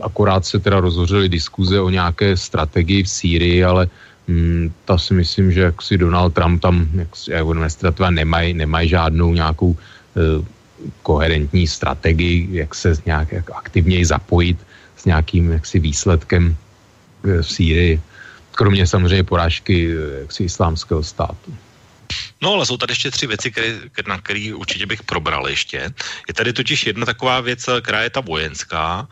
akorát se teda rozhořely diskuze o nějaké strategii v Sýrii, ale Hmm, ta si myslím, že jak si Donald Trump tam, jak si administrativa nemají, nemají žádnou nějakou uh, koherentní strategii, jak se nějak jak aktivněji zapojit s nějakým jaksi výsledkem uh, v Sýrii, kromě samozřejmě porážky uh, jaksi islámského státu. No ale jsou tady ještě tři věci, které, na které určitě bych probral ještě. Je tady totiž jedna taková věc, která je ta vojenská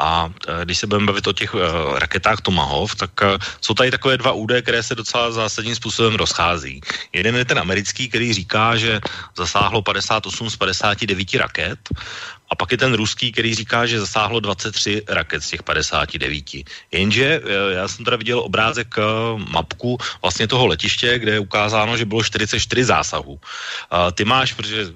a e, když se budeme bavit o těch uh, raketách Tomahawk, tak uh, jsou tady takové dva údaje, které se docela zásadním způsobem rozchází. Jeden je ten americký, který říká, že zasáhlo 58 z 59 raket a pak je ten ruský, který říká, že zasáhlo 23 raket z těch 59. Jenže já jsem teda viděl obrázek mapku vlastně toho letiště, kde je ukázáno, že bylo 44 zásahů. Ty máš, protože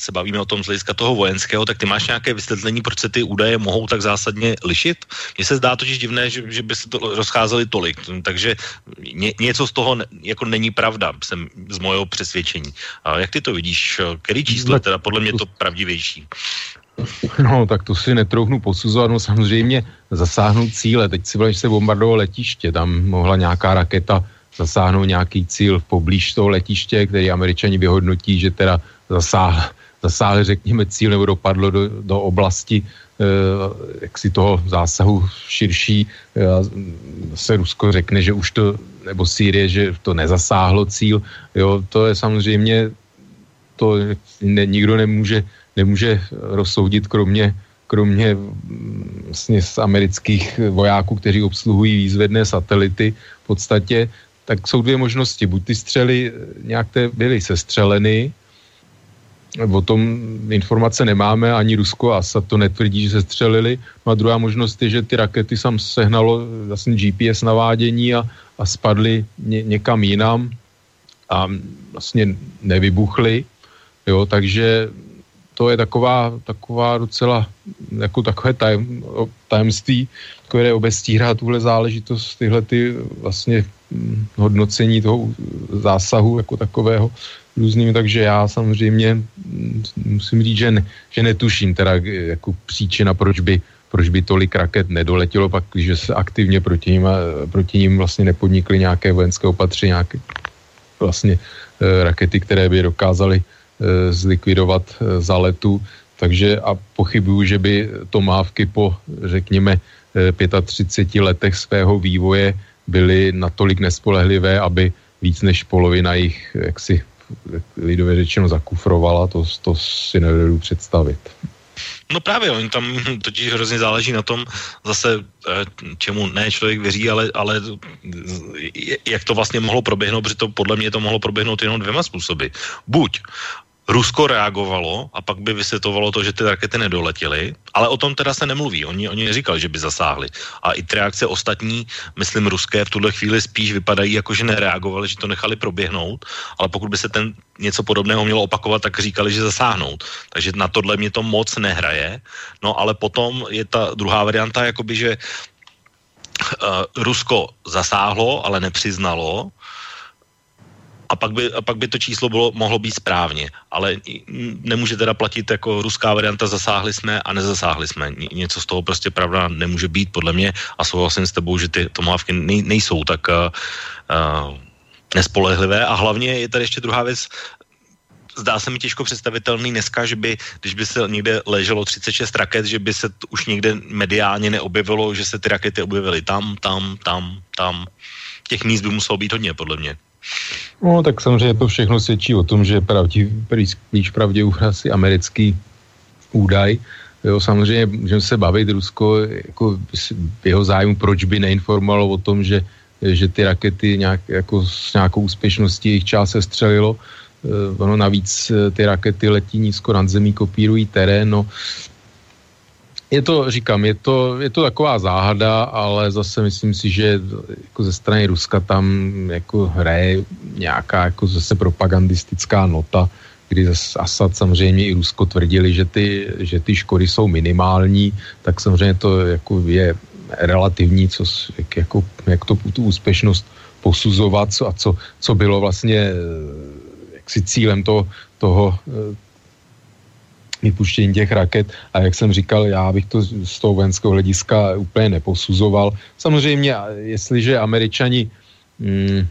se bavíme o tom z hlediska toho vojenského, tak ty máš nějaké vysvětlení, proč se ty údaje mohou tak zásadně lišit? Mně se zdá totiž divné, že, že by se to rozcházeli tolik, takže ně, něco z toho jako není pravda, jsem z mojeho přesvědčení. A jak ty to vidíš? Který číslo je teda podle mě to pravdivější? No, tak to si netrouhnu posuzovat, no samozřejmě zasáhnout cíle. Teď si že se bombardovalo letiště, tam mohla nějaká raketa zasáhnout nějaký cíl poblíž toho letiště, který američani vyhodnotí, že teda zasáhl zasáhli, řekněme, cíl nebo dopadlo do, do oblasti eh, jak si toho zásahu širší, eh, se Rusko řekne, že už to, nebo Sýrie, že to nezasáhlo cíl, jo, to je samozřejmě, to ne, nikdo nemůže, nemůže rozsoudit, kromě, kromě mm, vlastně z amerických vojáků, kteří obsluhují výzvedné satelity v podstatě, tak jsou dvě možnosti. Buď ty střely nějak byly sestřeleny, O tom informace nemáme, ani Rusko a Asad to netvrdí, že se střelili. No a druhá možnost je, že ty rakety sam sehnalo vlastně GPS navádění a, a spadly ně, někam jinam a vlastně nevybuchly. Jo, takže to je taková, taková docela jako takové tajem, tajemství, které obestírá tuhle záležitost, tyhle ty vlastně hm, hodnocení toho zásahu jako takového různými, takže já samozřejmě musím říct, že, ne, že netuším teda jako příčina, proč by, proč by tolik raket nedoletělo, pak když se aktivně proti ním, proti ním vlastně nepodnikly nějaké vojenské opatření, nějaké vlastně e, rakety, které by dokázaly e, zlikvidovat e, za letu, takže a pochybuju, že by to mávky po, řekněme, 35 letech svého vývoje byly natolik nespolehlivé, aby víc než polovina jich jaksi lidově řečeno zakufrovala, to, to si nedovedu představit. No právě, oni tam totiž hrozně záleží na tom zase, eh, čemu ne člověk věří, ale, ale jak to vlastně mohlo proběhnout, protože to podle mě to mohlo proběhnout jenom dvěma způsoby. Buď Rusko reagovalo a pak by vysvětovalo to, že ty rakety nedoletěly, ale o tom teda se nemluví. Oni, oni neříkali, že by zasáhli. A i ty reakce ostatní, myslím ruské, v tuhle chvíli spíš vypadají jako, že nereagovali, že to nechali proběhnout, ale pokud by se ten něco podobného mělo opakovat, tak říkali, že zasáhnout. Takže na tohle mě to moc nehraje. No ale potom je ta druhá varianta, jakoby, že uh, Rusko zasáhlo, ale nepřiznalo, a pak by, a pak by to číslo bylo, mohlo být správně. Ale nemůže teda platit jako ruská varianta zasáhli jsme a nezasáhli jsme. Něco z toho prostě pravda nemůže být podle mě a souhlasím s tebou, že ty tomávky nej, nejsou tak uh, uh, nespolehlivé a hlavně je tady ještě druhá věc, zdá se mi těžko představitelný dneska, že by, když by se někde leželo 36 raket, že by se už někde mediálně neobjevilo, že se ty rakety objevily tam, tam, tam, tam. Těch míst by muselo být hodně, podle mě. No, tak samozřejmě to všechno svědčí o tom, že pravdí, spíš pravdě asi americký údaj. Jo, samozřejmě můžeme se bavit Rusko jako v jeho zájmu, proč by neinformovalo o tom, že, že ty rakety nějak, jako s nějakou úspěšností jejich část se střelilo. Eh, ono navíc eh, ty rakety letí nízko nad zemí, kopírují terén, no je to, říkám, je to, je to taková záhada, ale zase myslím si, že jako ze strany Ruska tam jako hraje nějaká jako zase propagandistická nota, kdy Assad samozřejmě i Rusko tvrdili, že ty, že ty škody jsou minimální, tak samozřejmě to jako je relativní, co, jak, jako, jak to tu úspěšnost posuzovat co, a co, co bylo vlastně jaksi cílem toho, toho vypuštění těch raket a jak jsem říkal, já bych to z toho vojenského hlediska úplně neposuzoval. Samozřejmě, jestliže američani mm,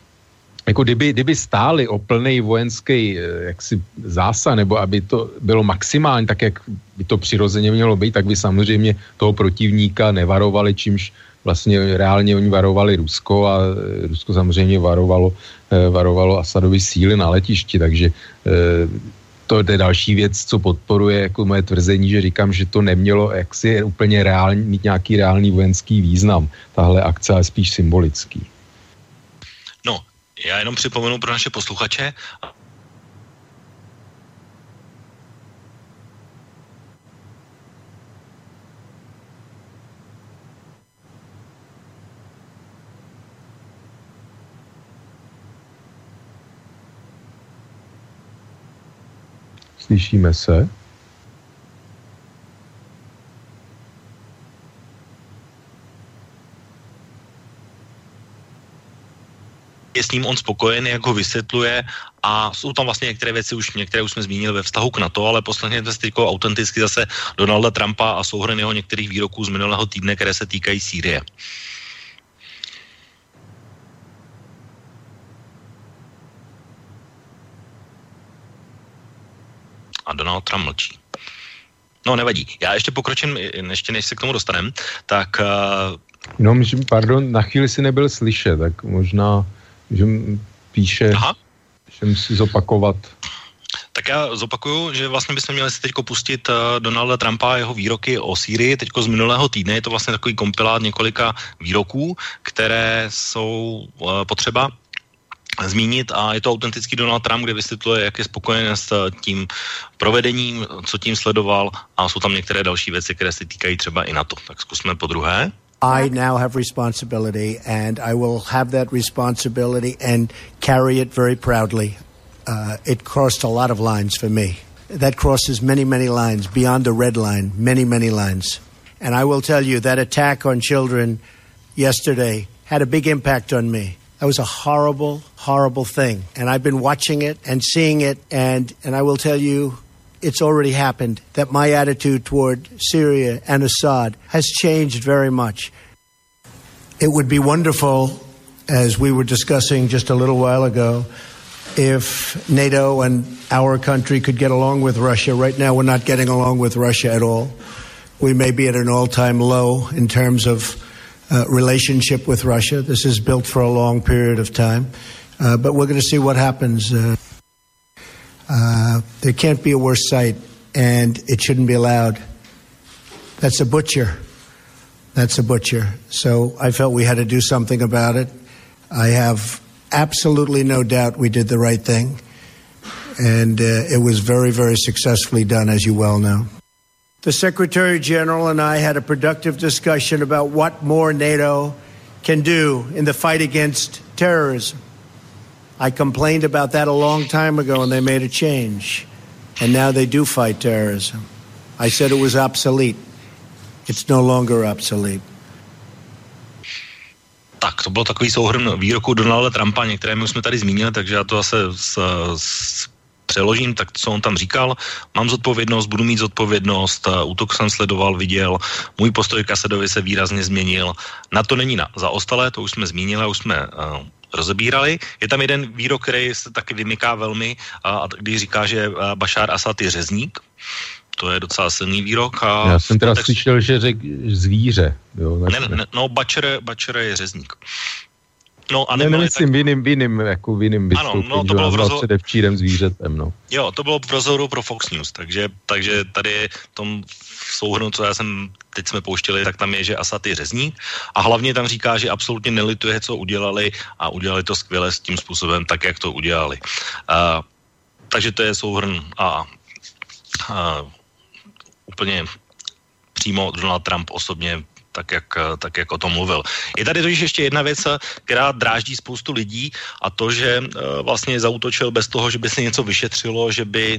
jako kdyby, kdyby stáli o plný vojenský eh, jaksi zásah, nebo aby to bylo maximální, tak jak by to přirozeně mělo být, tak by samozřejmě toho protivníka nevarovali, čímž vlastně reálně oni varovali Rusko a eh, Rusko samozřejmě varovalo, eh, varovalo Asadovi síly na letišti, takže to je další věc, co podporuje jako moje tvrzení, že říkám, že to nemělo jaksi úplně reální, mít nějaký reálný vojenský význam. Tahle akce je spíš symbolický. No, já jenom připomenu pro naše posluchače, Slyšíme se? je s ním on spokojen, jak ho vysvětluje a jsou tam vlastně některé věci, už některé už jsme zmínili ve vztahu k NATO, ale posledně to je autenticky zase Donalda Trumpa a souhrn jeho některých výroků z minulého týdne, které se týkají Sýrie. A Donald Trump mlčí. No nevadí. Já ještě pokročím, ještě než se k tomu dostanem, tak... Uh... No, pardon, na chvíli si nebyl slyšet, tak možná, že píše, Aha. že musí zopakovat. Tak já zopakuju, že vlastně bychom měli si teď pustit uh, Donalda Trumpa a jeho výroky o Sýrii. Teď z minulého týdne je to vlastně takový kompilát několika výroků, které jsou uh, potřeba zmínit a je to autentický Donald Trump, kde vysvětluje, jak je spokojen s tím provedením, co tím sledoval a jsou tam některé další věci, které se týkají třeba i na to. Tak zkusme po druhé. I now have responsibility and I will have that responsibility and carry it very proudly. Uh, it crossed a lot of lines for me. That crosses many, many lines beyond the red line, many, many lines. And I will tell you that attack on children yesterday had a big impact on me. That was a horrible, horrible thing. And I've been watching it and seeing it, and, and I will tell you, it's already happened that my attitude toward Syria and Assad has changed very much. It would be wonderful, as we were discussing just a little while ago, if NATO and our country could get along with Russia. Right now, we're not getting along with Russia at all. We may be at an all time low in terms of uh, relationship with Russia. This is built for a long period of time, uh, but we're going to see what happens. Uh, uh, there can't be a worse sight, and it shouldn't be allowed. That's a butcher. That's a butcher. So I felt we had to do something about it. I have absolutely no doubt we did the right thing, and uh, it was very, very successfully done, as you well know. The Secretary General and I had a productive discussion about what more NATO can do in the fight against terrorism. I complained about that a long time ago and they made a change. And now they do fight terrorism. I said it was obsolete. It's no longer obsolete. Tak, to byl takový souhrn výroku Donalda Trumpa, některé my už jsme tady zmínili, takže já to zase s, s přeložím, tak co on tam říkal, mám zodpovědnost, budu mít zodpovědnost, útok jsem sledoval, viděl, můj postoj k Asadovi se výrazně změnil. Na to není na zaostalé, to už jsme zmínili, už jsme uh, rozebírali. Je tam jeden výrok, který se taky vymyká velmi, uh, když říká, že Bashar Asad je řezník, to je docela silný výrok. A Já jsem teda textu... slyšel, že řek zvíře. Jo, ne, ne, no, Bačer, Bačer je řezník. No, a ne, nemyslím tak... v jiným, v jiným, jako v jiným ano, no, to bylo v rozho... předevčírem zvířetem, no. Jo, to bylo v rozhovoru pro Fox News, takže, takže tady v tom souhrnu, co já jsem teď jsme pouštěli, tak tam je, že Asad je řezník a hlavně tam říká, že absolutně nelituje, co udělali a udělali to skvěle s tím způsobem, tak, jak to udělali. Uh, takže to je souhrn a, a úplně přímo Donald Trump osobně tak jak, tak jak o tom mluvil. Je tady totiž ještě jedna věc, která dráždí spoustu lidí a to, že uh, vlastně zautočil bez toho, že by se něco vyšetřilo, že by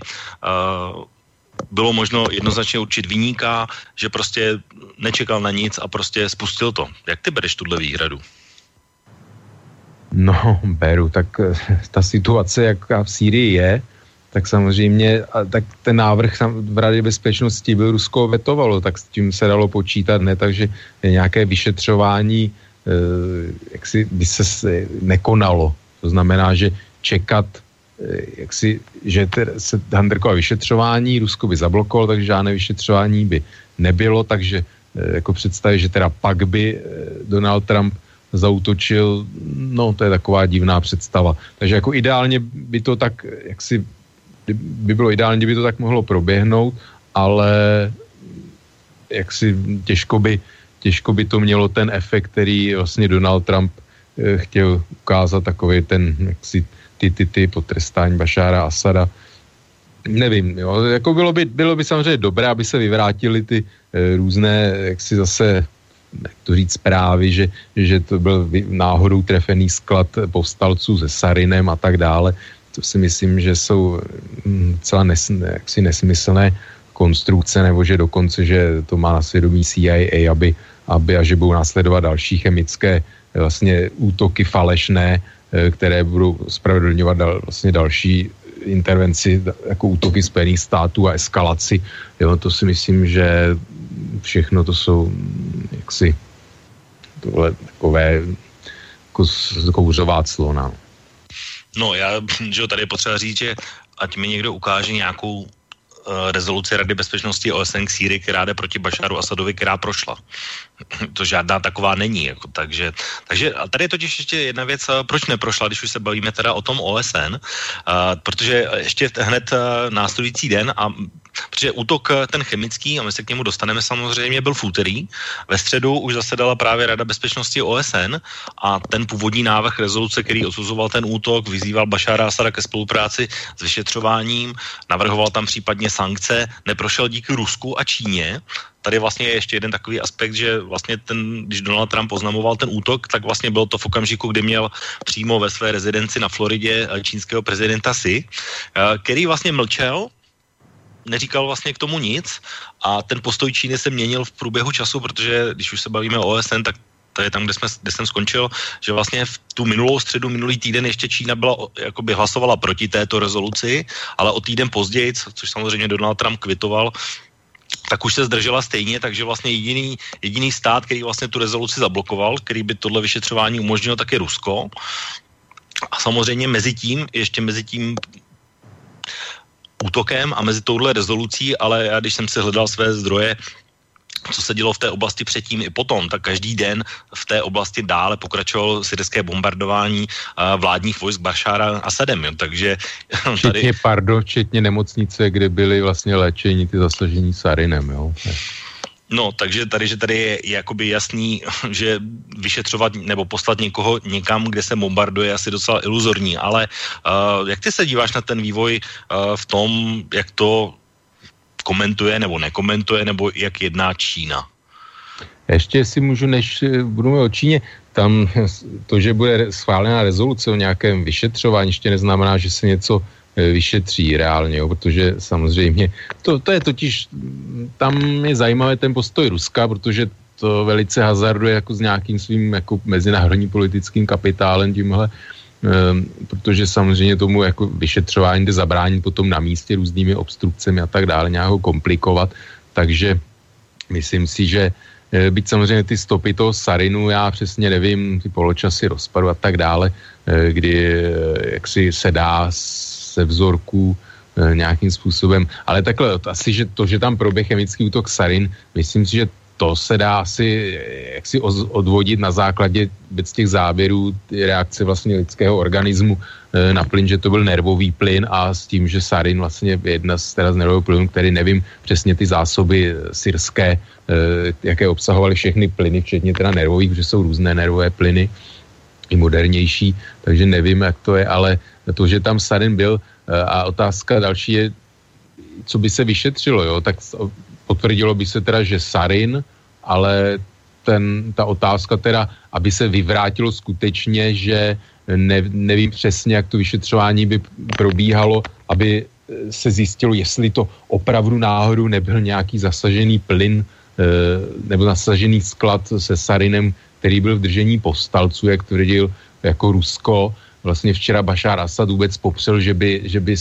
bylo možno jednoznačně určit vyníka, že prostě nečekal na nic a prostě spustil to. Jak ty bereš tuhle výhradu? No, beru, tak eh, ta situace, jaká v Sýrii je, tak samozřejmě, a tak ten návrh v Radě bezpečnosti byl Rusko vetovalo, tak s tím se dalo počítat, ne, takže nějaké vyšetřování e, jak si by se nekonalo. To znamená, že čekat, e, jak si, že se Handerkova vyšetřování Rusko by zablokovalo, takže žádné vyšetřování by nebylo, takže e, jako představit, že teda pak by Donald Trump zautočil, no to je taková divná představa. Takže jako ideálně by to tak, jak si by bylo ideální, kdyby to tak mohlo proběhnout, ale jak si těžko by, těžko by to mělo ten efekt, který vlastně Donald Trump eh, chtěl ukázat, takový ten, jak si ty, ty, ty potrestání Bašára Asada. Nevím, jo, jako bylo by, bylo by samozřejmě dobré, aby se vyvrátili ty e, různé, jak si zase jak to říct, zprávy, že, že to byl náhodou trefený sklad povstalců se Sarinem a tak dále to si myslím, že jsou mm, celá nes, jaksi nesmyslné konstrukce, nebo že dokonce, že to má na svědomí CIA, aby, aby a že budou následovat další chemické vlastně útoky falešné, eh, které budou spravedlňovat dal, vlastně další intervenci jako útoky Spojených států a eskalaci. Jo, to si myslím, že všechno to jsou mm, jaksi tohle takové jako kouřová clona. Já, že tady je potřeba říct, že ať mi někdo ukáže nějakou uh, rezoluci Rady bezpečnosti OSN k Sýrii, která jde proti Bašaru Asadovi, která prošla. to žádná taková není. Jako, takže, takže a tady je totiž ještě jedna věc, uh, proč neprošla, když už se bavíme teda o tom OSN, uh, protože ještě hned následující den a Protože útok eh, ten chemický, a my se k němu dostaneme samozřejmě, byl v úterý. Ve středu už zasedala právě Rada bezpečnosti OSN a ten původní návrh rezoluce, který odsuzoval ten útok, vyzýval Bašára Asada ke spolupráci s vyšetřováním, navrhoval tam případně sankce, neprošel díky Rusku a Číně, tady vlastně je ještě jeden takový aspekt, že vlastně ten, když Donald Trump oznamoval ten útok, tak vlastně bylo to v okamžiku, kdy měl přímo ve své rezidenci na Floridě eh, čínského prezidenta Xi, eh, který vlastně mlčel neříkal vlastně k tomu nic a ten postoj Číny se měnil v průběhu času, protože když už se bavíme o OSN, tak to je tam, kde, jsme, kde jsem skončil, že vlastně v tu minulou středu, minulý týden ještě Čína byla, jakoby hlasovala proti této rezoluci, ale o týden později, což samozřejmě Donald Trump kvitoval, tak už se zdržela stejně, takže vlastně jediný, jediný stát, který vlastně tu rezoluci zablokoval, který by tohle vyšetřování umožnil, tak je Rusko. A samozřejmě mezi tím, ještě mezi tím útokem a mezi touhle rezolucí, ale já když jsem si hledal své zdroje, co se dělo v té oblasti předtím i potom, tak každý den v té oblasti dále pokračovalo syrské bombardování vládních vojsk Bašára a Sadem. Takže tady... Včetně, pardon, včetně nemocnice, kde byly vlastně léčení ty zasažení Sarinem. Jo. No, takže tady, že tady je, jakoby jasný, že vyšetřovat nebo poslat někoho někam, kde se bombarduje, je asi docela iluzorní, ale uh, jak ty se díváš na ten vývoj uh, v tom, jak to komentuje nebo nekomentuje, nebo jak jedná Čína? Ještě si můžu, než budu o Číně, tam to, že bude schválená rezoluce o nějakém vyšetřování, ještě neznamená, že se něco Eh, vyšetří reálně, jo, protože samozřejmě, to, to je totiž, tam je zajímavé ten postoj Ruska, protože to velice hazarduje jako s nějakým svým jako mezinárodním politickým kapitálem tímhle, Um, protože samozřejmě tomu jako vyšetřování jde zabránit potom na místě různými obstrukcemi a tak dále, nějak ho komplikovat, takže myslím si, že e, byť samozřejmě ty stopy toho Sarinu, já přesně nevím, ty poločasy rozpadu a tak dále, e, kdy e, jak si se dá ze vzorků e, nějakým způsobem. Ale takhle, asi, že to, že tam proběh chemický útok sarin, myslím si, že to se dá asi jaksi odvodit na základě z těch záběrů reakce vlastně lidského organismu e, na plyn, že to byl nervový plyn a s tím, že sarin vlastně je jedna z, teda z nervového plynu, který nevím přesně ty zásoby syrské, jaké obsahovaly všechny plyny, včetně teda nervových, protože jsou různé nervové plyny i modernější, takže nevím, jak to je, ale to, že tam sarin byl e, a otázka další je, co by se vyšetřilo, jo, tak potvrdilo by se teda, že sarin, ale ten, ta otázka teda, aby se vyvrátilo skutečně, že ne, nevím přesně, jak to vyšetřování by probíhalo, aby se zjistilo, jestli to opravdu náhodou nebyl nějaký zasažený plyn eh, nebo zasažený sklad se sarinem, který byl v držení povstalců, jak tvrdil jako Rusko, vlastně včera Bašár Asad vůbec popřel, že by, že by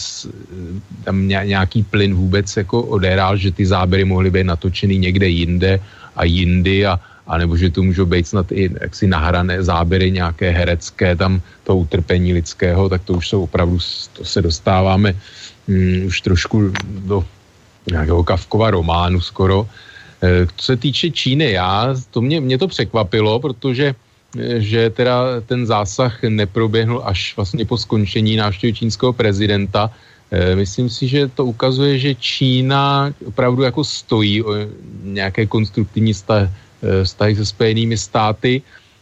tam nějaký plyn vůbec jako odehral, že ty záběry mohly být natočený někde jinde a jindy a, a nebo že tu můžou být snad i jaksi nahrané záběry nějaké herecké, tam to utrpení lidského, tak to už jsou opravdu, to se dostáváme um, už trošku do nějakého Kavkova románu skoro. E, co se týče Číny, já, to mě, mě to překvapilo, protože že teda ten zásah neproběhl až vlastně po skončení návštěvy čínského prezidenta. Eh, myslím si, že to ukazuje, že Čína opravdu jako stojí o nějaké konstruktivní eh, vztahy se spojenými státy.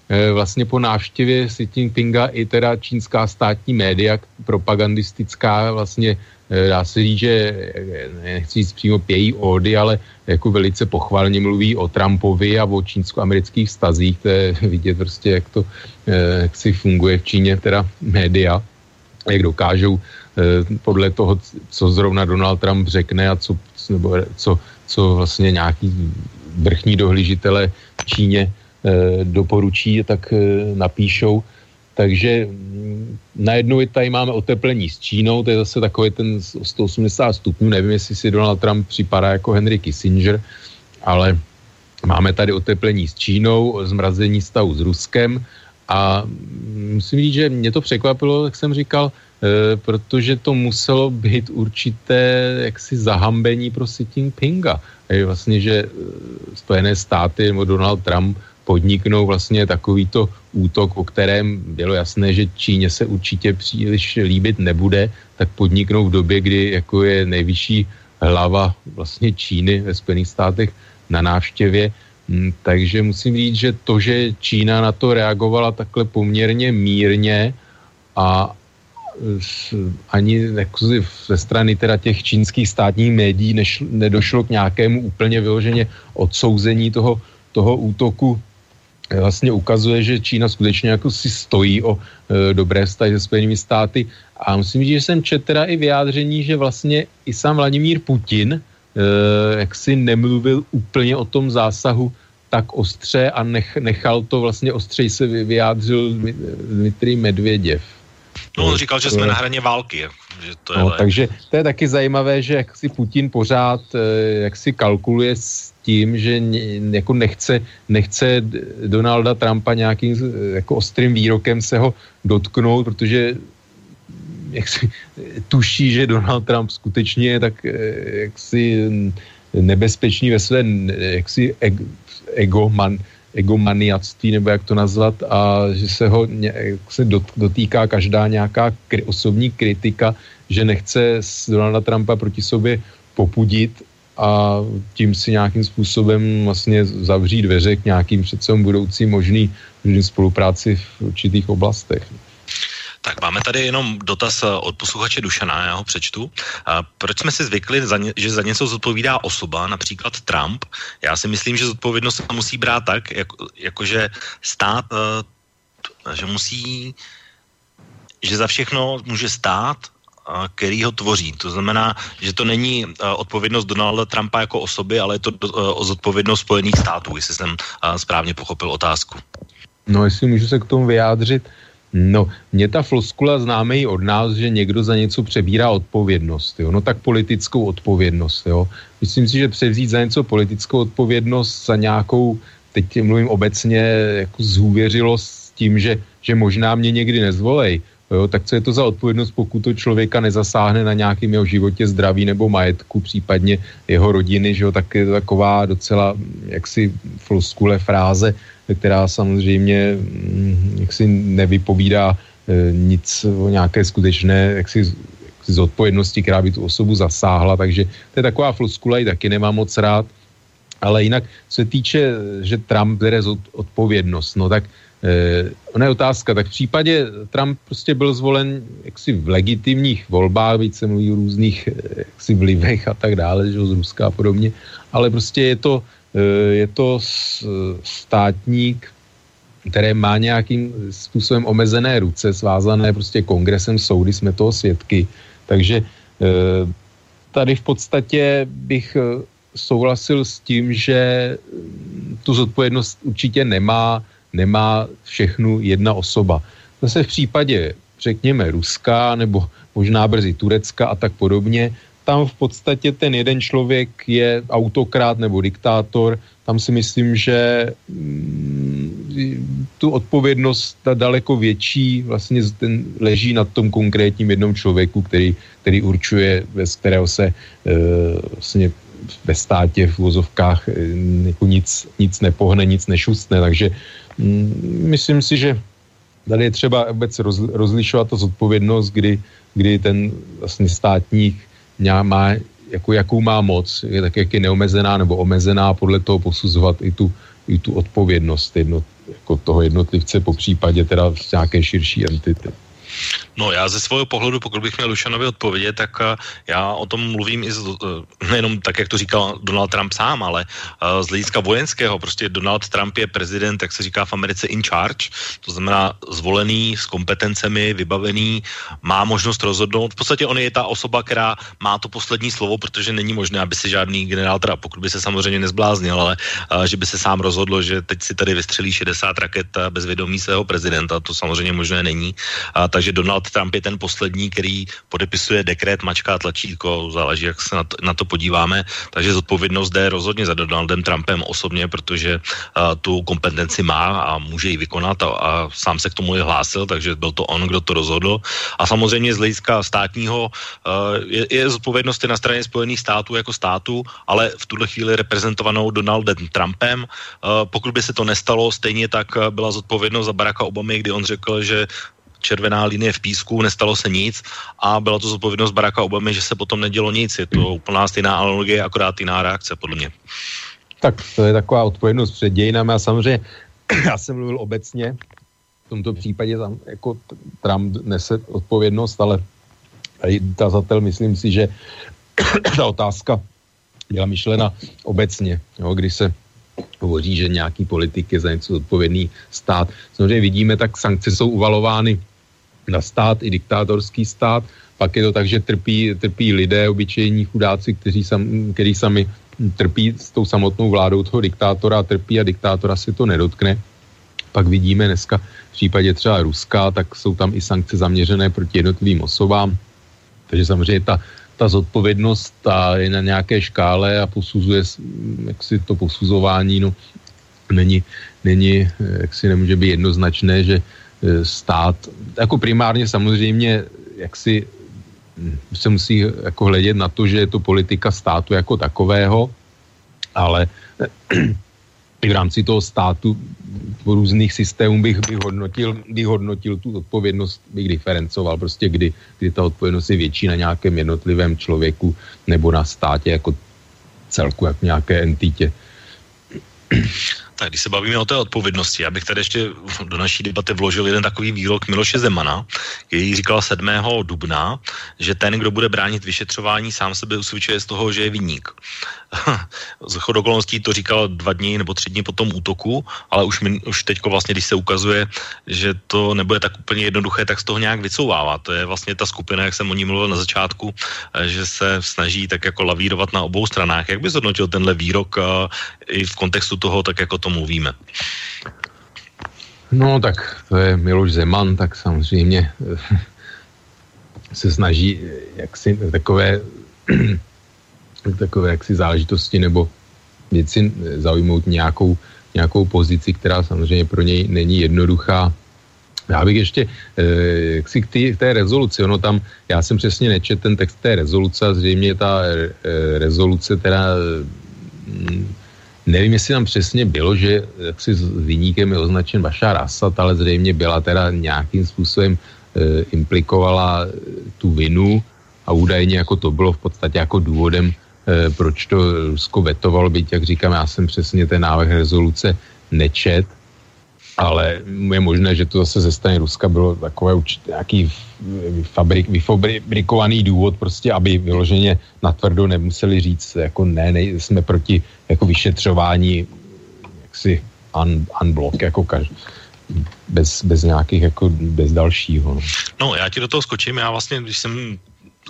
Eh, vlastně po návštěvě Xi Jinpinga i teda čínská státní média propagandistická vlastně Eh, dá se říct, že eh, nechci říct přímo pějí ódy, ale jako velice pochvalně mluví o Trumpovi a o čínsko-amerických stazích, to je vidět prostě, jak to jak si funguje v Číně, teda média, jak dokážou podle toho, co zrovna Donald Trump řekne a co, nebo co, co vlastně nějaký vrchní dohlížitele v Číně doporučí, tak napíšou, takže mm, najednou tady máme oteplení s Čínou, to je zase takový ten 180 stupňů, nevím, jestli si Donald Trump připadá jako Henry Kissinger, ale máme tady oteplení s Čínou, zmrazení stavu s Ruskem. A musím říct, že mě to překvapilo, jak jsem říkal, e, protože to muselo být určité jaksi zahambení pro Xi Jinpinga. E, vlastně, že Spojené státy nebo Donald Trump podniknou vlastně takovýto útok, o kterém bylo jasné, že Číně se určitě příliš líbit nebude, tak podniknou v době, kdy jako je nejvyšší hlava vlastně Číny ve Spojených státech na návštěvě. Hmm, takže musím říct, že to, že Čína na to reagovala takhle poměrně mírně a ani jako ze strany teda těch čínských státních médií než, nedošlo k nějakému úplně vyloženě odsouzení toho, toho útoku vlastně ukazuje, že Čína skutečně jako si stojí o e, dobré vztahy se Spojenými státy. A musím říct, že jsem četl teda i vyjádření, že vlastně i sám Vladimír Putin e, jak si nemluvil úplně o tom zásahu tak ostře a nech, nechal to vlastně ostřej se vyjádřil Dmitrij Medvěděv. No on říkal, že jsme na hraně války. Že to je no, takže to je taky zajímavé, že jak si Putin pořád e, jak si kalkuluje s tím, že jako nechce, nechce Donalda Trumpa nějakým jako ostrým výrokem se ho dotknout, protože jak si, tuší, že Donald Trump skutečně je tak jaksi nebezpečný ve své jaksi ego, man, egomaniactví, nebo jak to nazvat, a že se ho jak se dotýká každá nějaká kri, osobní kritika, že nechce Donalda Trumpa proti sobě popudit a tím si nějakým způsobem vlastně zavřít dveře k nějakým přece budoucí možný, možný spolupráci v určitých oblastech. Tak máme tady jenom dotaz eh, od posluchače Dušana, já ho přečtu. Proč jsme si zvykli, že za něco zodpovídá osoba, například Trump? Já si myslím, že zodpovědnost musí brát tak, jako, jakože stát, eh, že musí, že za všechno může stát který ho tvoří. To znamená, že to není odpovědnost Donalda Trumpa jako osoby, ale je to zodpovědnost Spojených států, jestli jsem správně pochopil otázku. No, jestli můžu se k tomu vyjádřit. No, mě ta floskula známe i od nás, že někdo za něco přebírá odpovědnost, jo? no tak politickou odpovědnost, jo. Myslím si, že převzít za něco politickou odpovědnost, za nějakou, teď mluvím obecně, jako zhůvěřilost s tím, že, že možná mě někdy nezvolej, jo, tak co je to za odpovědnost, pokud to člověka nezasáhne na nějakém jeho životě, zdraví nebo majetku, případně jeho rodiny, že jo, tak je to taková docela jaksi floskule fráze, která samozřejmě mm, jaksi nevypovídá e, nic o nějaké skutečné jaksi, jaksi zodpovědnosti, která by tu osobu zasáhla, takže to je taková floskula, i taky nemám moc rád. Ale jinak, se týče, že Trump bere odpovědnost, no tak ona je otázka, tak v případě Trump prostě byl zvolen jaksi v legitimních volbách, víc se mluví o různých eh, jaksi vlivech a tak dále, že z Ruska a podobně, ale prostě je to, eh, je to státník, které má nějakým způsobem omezené ruce, svázané prostě kongresem, soudy, jsme toho svědky. Takže eh, tady v podstatě bych souhlasil s tím, že tu zodpovědnost určitě nemá nemá všechnu jedna osoba. Zase v případě, řekněme, Ruska nebo možná brzy Turecka a tak podobně, tam v podstatě ten jeden člověk je autokrát nebo diktátor, tam si myslím, že mm, tu odpovědnost ta daleko větší vlastně ten leží na tom konkrétním jednom člověku, který, který určuje, bez kterého se e, vlastně ve státě v vozovkách e, jako nic, nic nepohne, nic nešustne, takže myslím si, že tady je třeba vůbec rozlišovat to zodpovědnost, kdy, kdy ten vlastně státník má, jako, jakou má moc, je tak, jak je neomezená nebo omezená, podle toho posuzovat i tu, i tu odpovědnost jednot, jako toho jednotlivce, po případě teda nějaké širší entity. No já ze svého pohledu, pokud bych měl Lušanovi odpovědět, tak uh, já o tom mluvím i z, uh, nejenom tak, jak to říkal Donald Trump sám, ale uh, z hlediska vojenského. Prostě Donald Trump je prezident, jak se říká v Americe, in charge, to znamená zvolený, s kompetencemi, vybavený, má možnost rozhodnout. V podstatě on je ta osoba, která má to poslední slovo, protože není možné, aby si žádný generál, teda pokud by se samozřejmě nezbláznil, ale že by se sám rozhodlo, že teď si tady vystřelí 60 raket bez vědomí svého prezidenta, to samozřejmě možné není. Uh, takže Donald Trump je ten poslední, který podepisuje dekret, mačká tlačítko, záleží, jak se na to, na to podíváme. Takže zodpovědnost jde rozhodně za Donaldem Trumpem osobně, protože uh, tu kompetenci má a může ji vykonat a, a sám se k tomu je hlásil, takže byl to on, kdo to rozhodl. A samozřejmě z hlediska státního uh, je, je zodpovědnost na straně Spojených států jako státu, ale v tuhle chvíli reprezentovanou Donaldem Trumpem. Uh, pokud by se to nestalo, stejně tak byla zodpovědnost za Baracka Obamy, kdy on řekl, že červená linie v písku, nestalo se nic a byla to zodpovědnost Baracka Obamy, že se potom nedělo nic. Je to úplná stejná analogie, akorát jiná reakce, podle mě. Tak to je taková odpovědnost před dějinami a samozřejmě já jsem mluvil obecně, v tomto případě tam jako Trump nese odpovědnost, ale tady tazatel myslím si, že ta otázka byla myšlena obecně, jo, když se hovoří, že nějaký politik je za něco odpovědný stát. Samozřejmě vidíme, tak sankce jsou uvalovány na stát, i diktátorský stát, pak je to tak, že trpí, trpí lidé, obyčejní chudáci, kteří, sam, kteří sami trpí s tou samotnou vládou toho diktátora, trpí a diktátora si to nedotkne. Pak vidíme dneska v případě třeba Ruska, tak jsou tam i sankce zaměřené proti jednotlivým osobám. Takže samozřejmě ta ta zodpovědnost ta je na nějaké škále a posuzuje, jak si to posuzování, no, není, není, jak si nemůže být jednoznačné, že e, stát, jako primárně samozřejmě, jak si hm, se musí jako hledět na to, že je to politika státu jako takového, ale i v rámci toho státu různých systémů bych, bych, hodnotil, bych hodnotil tu odpovědnost, bych diferencoval, prostě kdy, kdy ta odpovědnost je větší na nějakém jednotlivém člověku nebo na státě jako celku, jak nějaké entitě. Tak když se bavíme o té odpovědnosti, já bych tady ještě do naší debaty vložil jeden takový výrok Miloše Zemana, který říkal 7. dubna, že ten, kdo bude bránit vyšetřování, sám sebe usvědčuje z toho, že je vinník. Z okolností to říkal dva dny nebo tři dny po tom útoku, ale už, min, už teďko vlastně, když se ukazuje, že to nebude tak úplně jednoduché, tak z toho nějak vycouvává. To je vlastně ta skupina, jak jsem o ní mluvil na začátku, eh, že se snaží tak jako lavírovat na obou stranách. Jak by zhodnotil tenhle výrok uh, i v kontextu toho, tak jako to mluvíme? No tak to je Miloš Zeman, tak samozřejmě eh, se snaží jaksi takové takové jaksi záležitosti nebo věci zaujmout nějakou, nějakou pozici, která samozřejmě pro něj není jednoduchá. Já bych ještě k, k té rezoluci, ono tam, já jsem přesně nečet ten text té rezoluce zřejmě ta rezoluce m, nevím, jestli tam přesně bylo, že s vyníkem je označen Bašar Assad, ale zřejmě byla teda nějakým způsobem e, implikovala tu vinu a údajně jako to bylo v podstatě jako důvodem, e, proč to Rusko vetovalo, byť jak říkám, já jsem přesně ten návrh rezoluce nečet, ale je možné, že to zase ze strany Ruska bylo takové určitě nějaký fabrik, vyfabrikovaný důvod, prostě, aby vyloženě natvrdo nemuseli říct, jako ne, ne jsme proti jako vyšetřování jaksi un, unblock, jako každý bez, bez nějakých, jako bez dalšího. No. no, já ti do toho skočím, já vlastně, když jsem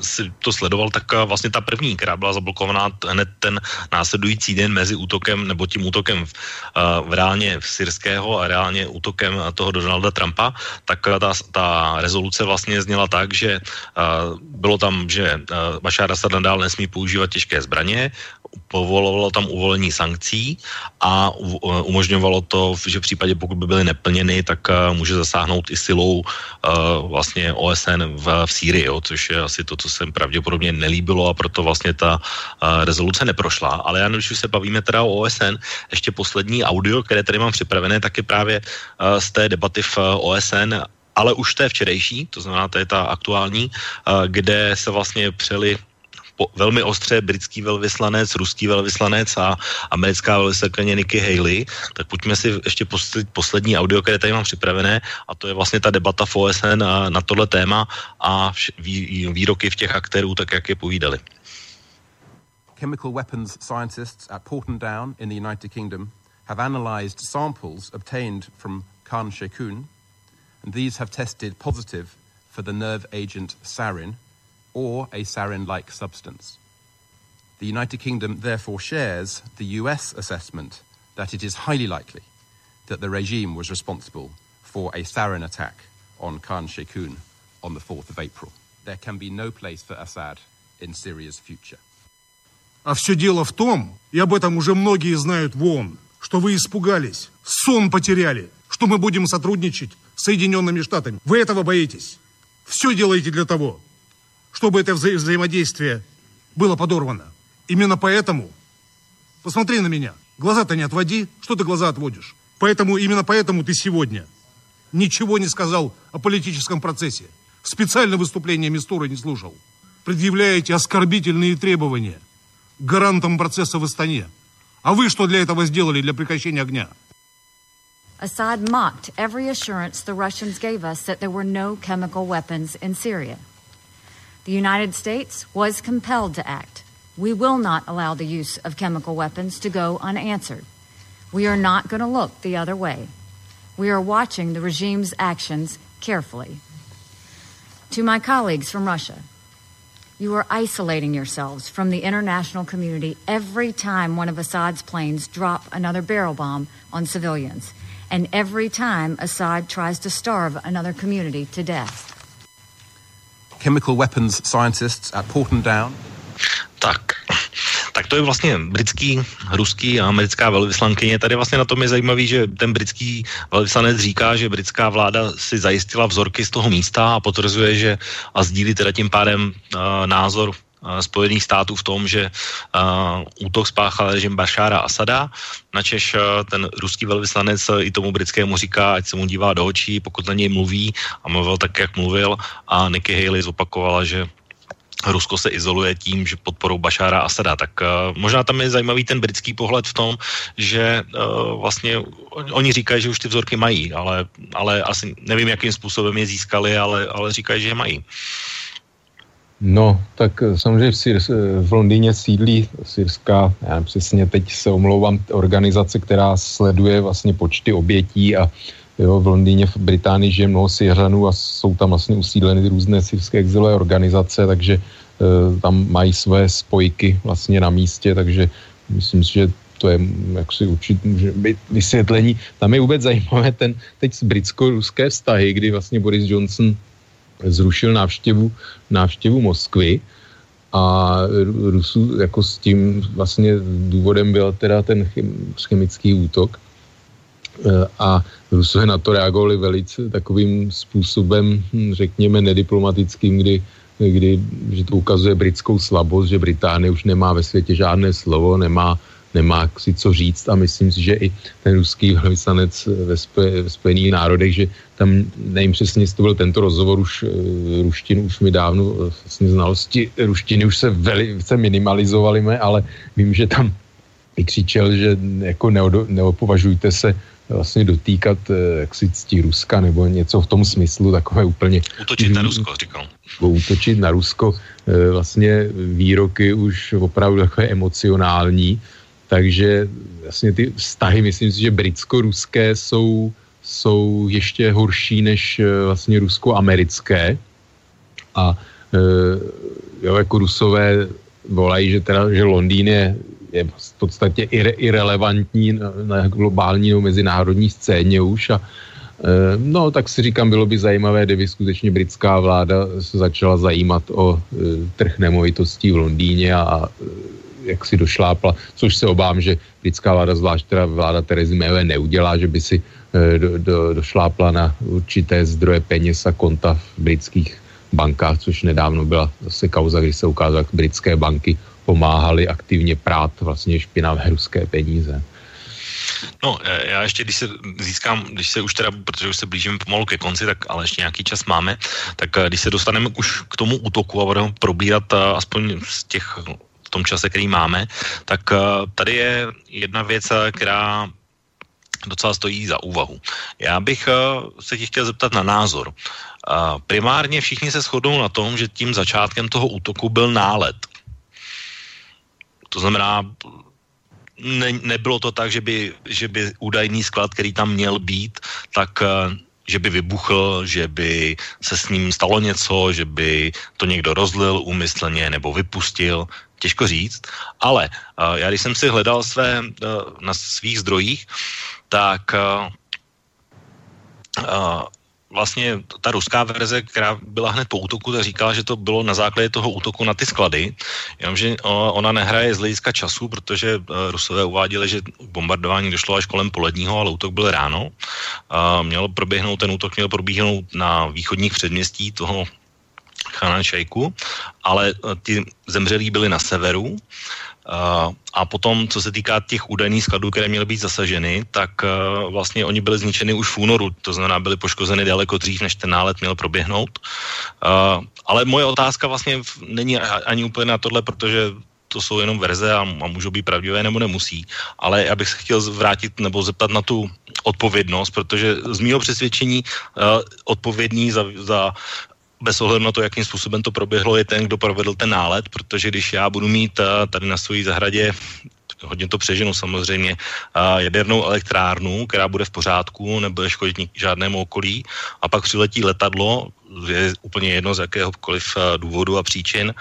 si to sledoval, tak eh, vlastně ta první, která byla zablokovaná hned ten následující den mezi útokem nebo tím útokem v, uh, v reálně v syrského a reálně útokem toho Donalda Trumpa, tak eh, ta, ta rezoluce vlastně zněla tak, že bylo tam, že Bashar Assad nadál nesmí používat těžké zbraně, povolovalo tam uvolení sankcí a umožňovalo to, že v případě, pokud by byly neplněny, tak uh, může zasáhnout i silou uh, vlastně OSN v, v Sýrii, jo, což je asi to, co se pravděpodobně nelíbilo a proto vlastně ta rezoluce neprošla. Ale já když se bavíme teda o OSN, ještě poslední audio, které tady mám připravené, tak je právě z té debaty v OSN ale už té včerejší, to znamená, to je ta aktuální, kde se vlastně přeli po, velmi ostře britský velvyslanec, ruský velvyslanec a americká velvyslankyně Nikki Haley, tak pojďme si ještě posled, poslední audio, které tady mám připravené a to je vlastně ta debata v OSN na, na tohle téma a vš, vý, výroky v těch aktérů, tak jak je povídali. Chemical weapons scientists at Porton Down in the United Kingdom have analyzed samples obtained from Khan Sheikhoun, and these have tested positive for the nerve agent sarin, or a sarin-like substance. The United Kingdom therefore shares the US assessment that it is highly likely that the regime was responsible for a sarin attack on Khan Sheikhoun on the 4th of April. There can be no place for Assad in Syria's future. А все дело в том, и об этом уже многие знают в ООН, что вы испугались, сон потеряли, что мы будем сотрудничать с Соединенными Штатами. Вы этого боитесь. Все делаете для того, чтобы это вза взаимодействие было подорвано. Именно поэтому, посмотри на меня, глаза-то не отводи, что ты глаза отводишь? Поэтому, именно поэтому ты сегодня ничего не сказал о политическом процессе. Специально выступление Мистура не слушал. Предъявляете оскорбительные требования гарантам процесса в Астане. А вы что для этого сделали, для прекращения огня? Assad mocked every assurance the Russians gave us that there were no chemical weapons in Syria. The United States was compelled to act. We will not allow the use of chemical weapons to go unanswered. We are not going to look the other way. We are watching the regime's actions carefully. To my colleagues from Russia, you are isolating yourselves from the international community every time one of Assad's planes drop another barrel bomb on civilians, and every time Assad tries to starve another community to death. Chemical weapons scientists at Porton Down. Tak, tak to je vlastně britský, ruský a americká velvyslankyně. Tady vlastně na tom je zajímavý, že ten britský velvyslanec říká, že britská vláda si zajistila vzorky z toho místa a potvrzuje, že a sdílí teda tím pádem uh, názor Spojených států v tom, že útok spáchal režim Bašára Asada, načež ten ruský velvyslanec i tomu britskému říká, ať se mu dívá do očí, pokud na něj mluví a mluvil tak, jak mluvil a Nikki Haley zopakovala, že Rusko se izoluje tím, že podporou Bašára Asada. Tak uh, možná tam je zajímavý ten britský pohled v tom, že uh, vlastně oni říkají, že už ty vzorky mají, ale, ale asi nevím, jakým způsobem je získali, ale, ale říkají, že je mají. Uh, No, tak eh, samozřejmě v, Syr, eh, v Londýně sídlí syrská, já přesně teď se omlouvám, organizace, která sleduje vlastně počty obětí a jo, v Londýně, v Británii žije mnoho Syřanů a jsou tam vlastně usídleny různé syrské exilové organizace, takže e, tam mají své spojky vlastně na místě, takže myslím si, že to je, jak si určitě může být vysvětlení. Tam je vůbec zajímavé ten teď britsko-ruské vztahy, kdy vlastně Boris Johnson zrušil návštěvu, návštěvu Moskvy a Rusů jako s tím vlastně důvodem byl teda ten chemický útok. a Rusové na to reagovali velice takovým způsobem, hm, řekněme, nediplomatickým, kdy, kdy že to ukazuje britskou slabost, že Británie už nemá ve světě žádné slovo, nemá, nemá si co říct a myslím si, že i ten ruský velvyslanec ve, spe, ve Spojených národech, že tam nevím přesně, jestli to byl tento rozhovor, už eh, ruštinu, už mi dávno vlastně znalosti ruštiny už se velice minimalizovaly, ale vím, že tam i křičel, že jako neodo, neopovažujte se vlastně dotýkat eh, jaksi ctí Ruska nebo něco v tom smyslu takové úplně... Útočit na Rusko, říkal. Útočit na Rusko, eh, vlastně výroky už opravdu takové emocionální, takže vlastně ty vztahy, myslím si, že britsko-ruské jsou, jsou ještě horší než eh, vlastně rusko-americké. A jo, jako rusové volají, že teda, že Londýn je je v podstatě ire, irrelevantní na, na globální nebo mezinárodní scéně už a e, No, tak si říkám, bylo by zajímavé, kdyby skutečně britská vláda se začala zajímat o trh nemovitostí v Londýně a, jak si došlápla, což se obávám, že britská vláda, zvlášť teda vláda Terezy Mayové neudělá, že by si do, do, došlápla na určité zdroje peněz a konta v britských bankách, což nedávno byla zase kauza, kdy se ukázalo, jak britské banky pomáhali aktivně prát vlastně špinavé ruské peníze. No, e, já ještě, když se získám, když se už teda, protože už se blížíme pomalu ke konci, tak ale ještě nějaký čas máme, tak e, když se dostaneme už k tomu útoku a budeme probírat aspoň z těch v tom čase, který máme, tak tady je jedna věc, která docela stojí za úvahu. Já bych se ti chtěl zeptat na názor. Primárně všichni se shodnou na tom, že tím začátkem toho útoku byl nálet to znamená, ne, nebylo to tak, že by, že by údajný sklad, který tam měl být, tak eh, že by vybuchl, že by se s ním stalo něco, že by to někdo rozlil úmyslně nebo vypustil, těžko říct, ale uh, já když jsem si hledal své, uh, na svých zdrojích, tak uh, uh, vlastně ta ruská verze, která byla hned po útoku, ta říkala, že to bylo na základě toho útoku na ty sklady, jenomže ona nehraje z hlediska času, protože Rusové uváděli, že bombardování došlo až kolem poledního, ale útok byl ráno. Měl proběhnout, ten útok měl proběhnout na východních předměstí toho Chanan Šejku, ale e, ti zemřelí byli na severu a potom, co se týká těch údajných skladů, které měly být zasaženy, tak uh, vlastně oni byli zničeny už v únoru, to znamená, byly poškozeny daleko dřív, než ten nálet měl proběhnout. Ale moje otázka vlastně není ani úplně na tohle, protože to jsou jenom verze a, a můžou být pravdivé nebo nemusí. Ale já bych se chtěl vrátit nebo zeptat na tu odpovědnost, protože z mého přesvědčení uh, odpovědný za, za bez ohledu na to, jakým způsobem to proběhlo, je ten, kdo provedl ten nálet, protože když já budu mít eh, tady na své zahradě hodně to přeženu samozřejmě, a jadernou elektrárnu, která bude v pořádku, nebude škodit žádnému okolí a pak přiletí letadlo, je úplně jedno z jakéhokoliv eh, důvodu a příčin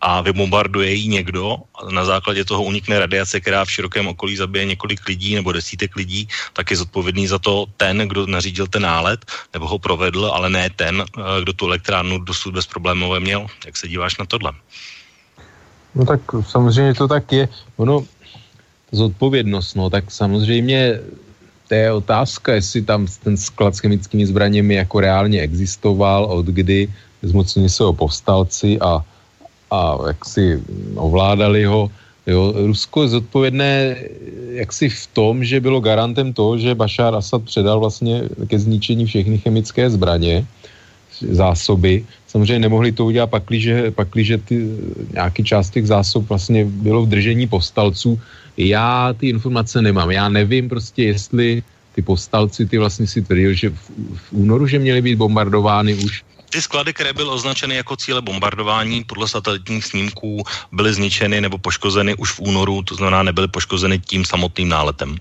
a vybombarduje ji někdo a na základě toho unikne radiace, která v širokém okolí zabije několik lidí nebo desítek lidí, tak je zodpovědný za to ten, kdo nařídil ten nálet nebo ho provedl, ale ne ten, eh, kdo tu elektrárnu dosud bezproblémové měl. Jak se díváš na tohle? No tak samozřejmě to tak je. Ono, zodpovědnost, no tak samozřejmě to je otázka, jestli tam ten sklad s chemickými zbraněmi jako reálně existoval, od kdy zmocnili se ho povstalci a, a jak si ovládali ho. Jo, Rusko je zodpovědné jaksi v tom, že bylo garantem toho, že Bashar Assad předal vlastně ke zničení všechny chemické zbraně, zásoby. Samozřejmě nemohli to udělat pakliže, pakliže ty, nějaký část těch zásob vlastně bylo v držení povstalců, já ty informace nemám. Já nevím prostě, jestli ty povstalci, ty vlastně si tvrdili, že v, v únoru, že měly být bombardovány už ty sklady, které byly označeny jako cíle bombardování podle satelitních snímků, byly zničeny nebo poškozeny už v únoru, to znamená nebyly poškozeny tím samotným náletem.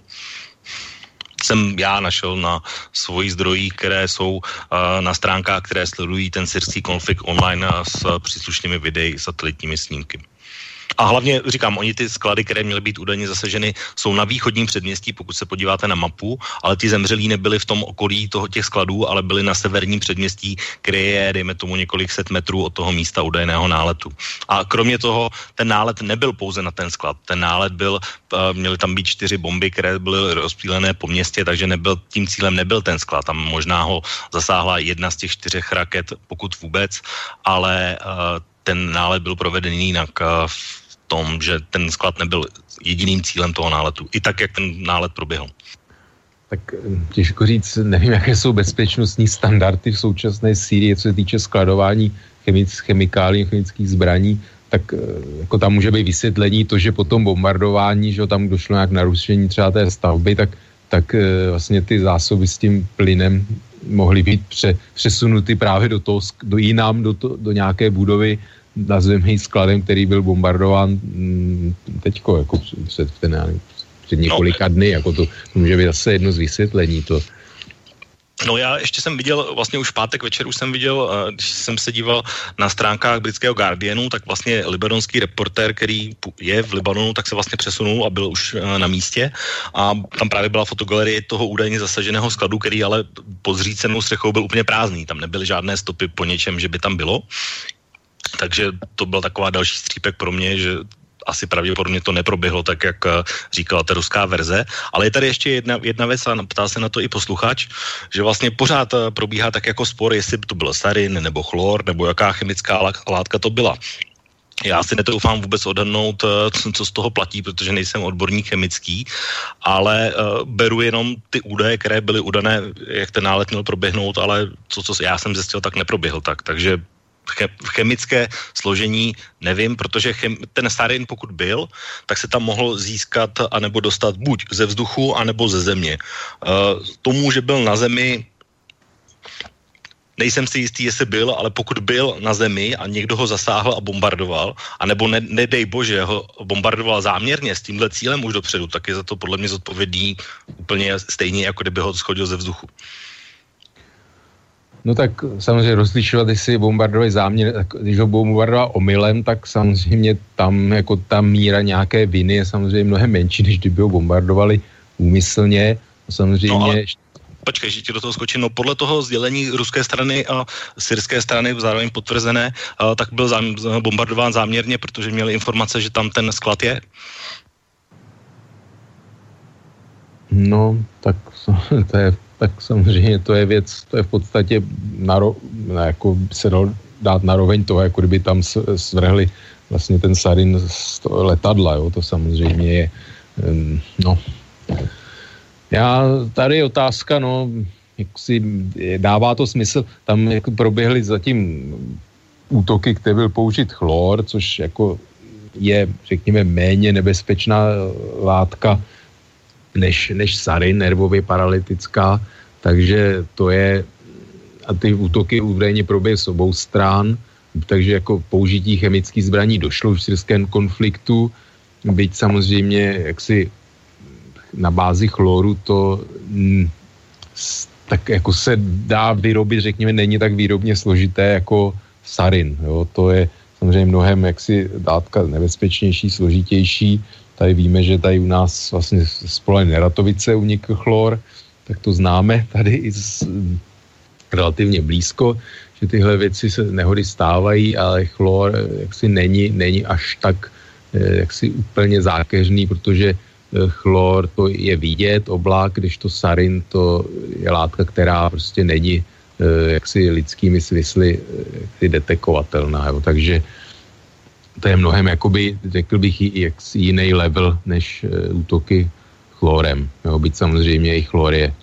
Jsem já našel na svojich zdrojích, které jsou uh, na stránkách, které sledují ten syrský konflikt online s příslušnými videi, satelitními snímky. A hlavně říkám, oni ty sklady, které měly být údajně zasaženy, jsou na východním předměstí, pokud se podíváte na mapu, ale ty zemřelí nebyly v tom okolí toho těch skladů, ale byly na severním předměstí, které je, dejme tomu, několik set metrů od toho místa údajného náletu. A kromě toho, ten nálet nebyl pouze na ten sklad. Ten nálet byl, eh, měly tam být čtyři bomby, které byly rozptýlené po městě, takže nebyl, tím cílem nebyl ten sklad. Tam možná ho zasáhla jedna z těch čtyřech raket, pokud vůbec, ale uh, ten nálet byl proveden jinak v tom, že ten sklad nebyl jediným cílem toho náletu. I tak, jak ten nálet proběhl. Tak eh, těžko říct, nevím, jaké jsou bezpečnostní standardy v současné Sýrii, co se týče skladování chemic, chemikálí, chemických zbraní, tak eh, jako tam může být vysvětlení to, že po tom bombardování, že tam došlo nějak narušení třeba té stavby, tak, tak eh, vlastně ty zásoby s tím plynem mohly být pře, přesunuty právě do toho, do jinam, do, to, do nějaké budovy, nazveme ji skladem, který byl bombardován mm, teďko, jako před, ten, před několika no. dny, jako to, to může být zase jedno z vysvětlení, to, No já ještě jsem viděl, vlastně už pátek večer už jsem viděl, eh, když jsem se díval na stránkách britského Guardianu, tak vlastně libanonský reportér, který je v Libanonu, tak se vlastně přesunul a byl už eh, na místě a tam právě byla fotogalerie toho údajně zasaženého skladu, který ale pod zřícenou střechou byl úplně prázdný, tam nebyly žádné stopy po něčem, že by tam bylo. Takže to byl taková další střípek pro mě, že asi pravděpodobně to neproběhlo tak, jak eh, říkala ta ruská verze. Ale je tady ještě jedna, jedna věc a ptá se na to i posluchač, že vlastně pořád eh, probíhá tak jako spor, jestli to byl sarin nebo chlor, nebo jaká chemická látka to byla. Já si netroufám vůbec odhadnout, eh, co z toho platí, protože nejsem odborník chemický, ale beru jenom ty údaje, které byly udané, jak ten nálet měl proběhnout, ale co, co já jsem zjistil, tak neproběhl tak. Takže chemické složení nevím, protože chem, ten sarin pokud byl, tak se tam mohl získat anebo dostat buď ze vzduchu, anebo ze země. Uh, tomu, že byl na zemi, nejsem si jistý, jestli byl, ale pokud byl na zemi a někdo ho zasáhl a bombardoval, anebo ne, nedej bože, ho bombardoval záměrně s tímhle cílem už dopředu, tak je za to podle mě zodpovědný úplně stejně, jako kdyby ho schodil ze vzduchu. No tak samozřejmě rozlišovat, jestli bombardovali záměr, když ho bombardoval omylem, tak samozřejmě tam jako ta míra nějaké viny je samozřejmě mnohem menší, než kdyby ho bombardovali úmyslně. Samozřejmě... No, ale počkej, že ti do toho skočím. No podle toho sdělení ruské strany a syrské strany, zároveň potvrzené, a, tak byl zám, bombardován záměrně, protože měli informace, že tam ten sklad je. No, tak to je tak samozřejmě to je věc, to je v podstatě naro, jako se dal dát naroveň toho, jako kdyby tam svrhli vlastně ten sarin z letadla, jo, to samozřejmě je, no, já, tady je otázka, no, jak si dává to smysl, tam jako proběhly zatím útoky, kde byl použit chlor, což jako je, řekněme, méně nebezpečná látka, než, než sarin, nervově paralytická, takže to je, a ty útoky údajně proběhly s obou stran, takže jako použití chemických zbraní došlo v syrském konfliktu, byť samozřejmě jaksi na bázi chloru to m, tak jako se dá vyrobit, řekněme, není tak výrobně složité jako sarin. Jo? To je samozřejmě mnohem jaksi dátka nebezpečnější, složitější, Tady víme, že tady u nás vlastně spole Neratovice unikl chlor, tak to známe tady i z, relativně blízko, že tyhle věci se nehody stávají, ale chlor eh, jaksi není, není až tak eh, jaksi úplně zákeřný, protože eh, chlor to je vidět, oblák, když to sarin to je látka, která prostě není jaksi lidskými smysly detekovatelná. Jo. Takže to je mnohem, jakoby, řekl bych, jak jiný level než uh, útoky chlorem. Jo, byť samozřejmě i chlor je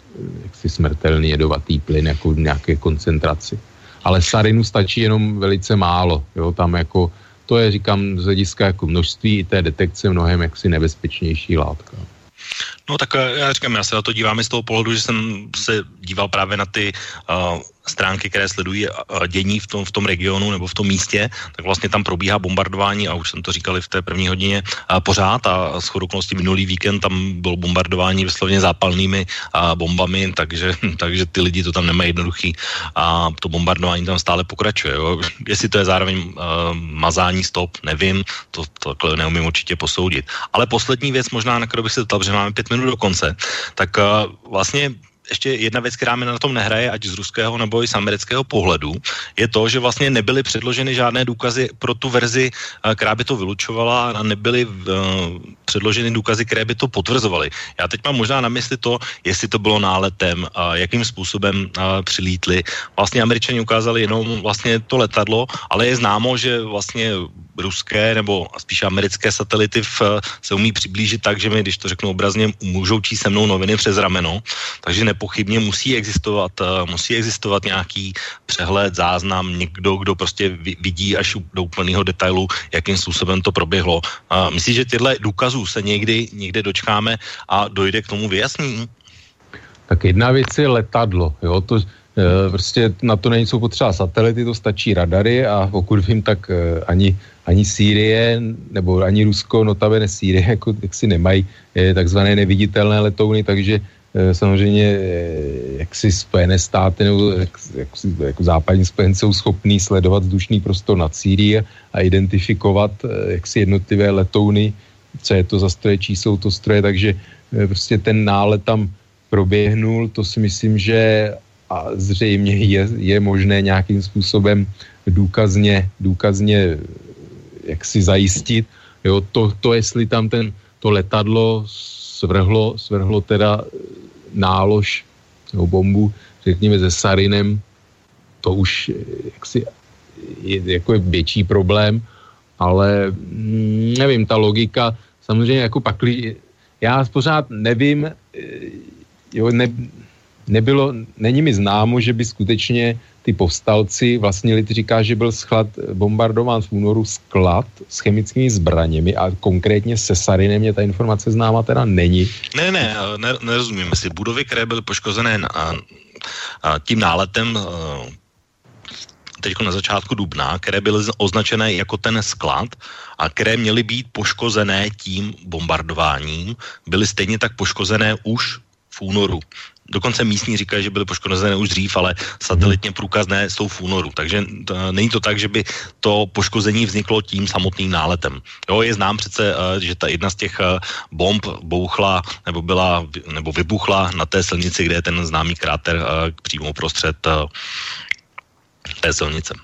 jaksi smrtelný jedovatý plyn jako v nějaké koncentraci. Ale sarinu stačí jenom velice málo. Jo, tam jako, to je, říkám, z hlediska jako množství i té detekce mnohem jaksi nebezpečnější látka. No tak eh, já říkám, já se na to dívám z toho pohledu, že jsem se díval právě na ty uh, stránky, které sledují dění v tom, v tom regionu nebo v tom místě, tak vlastně tam probíhá bombardování a už jsem to říkali v té první hodině pořád a s okolností minulý víkend tam bylo bombardování vysloveně zápalnými bombami, takže, takže ty lidi to tam nemají jednoduchý a to bombardování tam stále pokračuje. Jo. Jestli to je zároveň uh, mazání stop, nevím, to, to neumím určitě posoudit. Ale poslední věc možná, na kterou bych se dotal, že máme pět minut do konce, tak uh, vlastně ještě jedna věc, která mi na tom nehraje, ať z ruského nebo i z amerického pohledu, je to, že vlastně nebyly předloženy žádné důkazy pro tu verzi, eh, která by to vylučovala a nebyly uh, předloženy důkazy, které by to potvrzovaly. Já teď mám možná na mysli to, jestli to bylo náletem, a jakým způsobem uh, přilítli. Vlastně američani ukázali jenom vlastně to letadlo, ale je známo, že vlastně ruské nebo spíš americké satelity v, se umí přiblížit tak, že mi, když to řeknu obrazně, můžou číst se mnou noviny přes rameno, takže nepochybně musí existovat, eh, musí existovat nějaký přehled, záznam, někdo, kdo prostě vidí až do úplného detailu, jakým způsobem to proběhlo. Myslíš, že tyhle důkazů se někdy, někde dočkáme a dojde k tomu vyjasnění? Tak jedna věc je letadlo, jo, to, e, prostě na to nejsou potřeba satelity, to stačí radary a pokud vím, tak ani ani Sýrie, nebo ani Rusko, notabene Sýrie, jako, jak si nemají eh, takzvané neviditelné letouny, takže eh, samozřejmě eh, jak si Spojené státy nebo jak, jak, jako západní spojenci jsou schopní sledovat vzdušný prostor nad Sýrií a identifikovat jak si jednotlivé letouny, co je to za stroje, čí jsou to stroje, takže prostě ten nálet tam proběhnul, to si myslím, že a zřejmě je, je možné nějakým způsobem důkazně, důkazně jak si zajistit. Jo, to, to, jestli tam ten, to letadlo svrhlo, svrhlo teda nálož nebo bombu, řekněme, se Sarinem, to už jaksi je jako je větší problém, ale mm, nevím, ta logika, samozřejmě jako pakli, já pořád nevím, jo, ne, nebylo, není mi známo, že by skutečně ty povstalci, vlastně lid říká, že byl schlad bombardován v únoru sklad s chemickými zbraněmi a konkrétně se Sarinem mě ta informace známa teda není. Ne, ne, ne nerozumím si. Budovy, které byly poškozené na, a, tím náletem teď na začátku dubna, které byly označené jako ten sklad a které měly být poškozené tím bombardováním, byly stejně tak poškozené už v únoru dokonce místní říkají, že byly poškozené už dřív, ale satelitně průkazné jsou v únoru. Takže to, není to tak, že by to poškození vzniklo tím samotným náletem. Jo, je znám přece, uh, že ta jedna z těch uh, bomb bouchla nebo byla, nebo vybuchla na té silnici, kde je ten známý kráter přímo prostřed té silnice.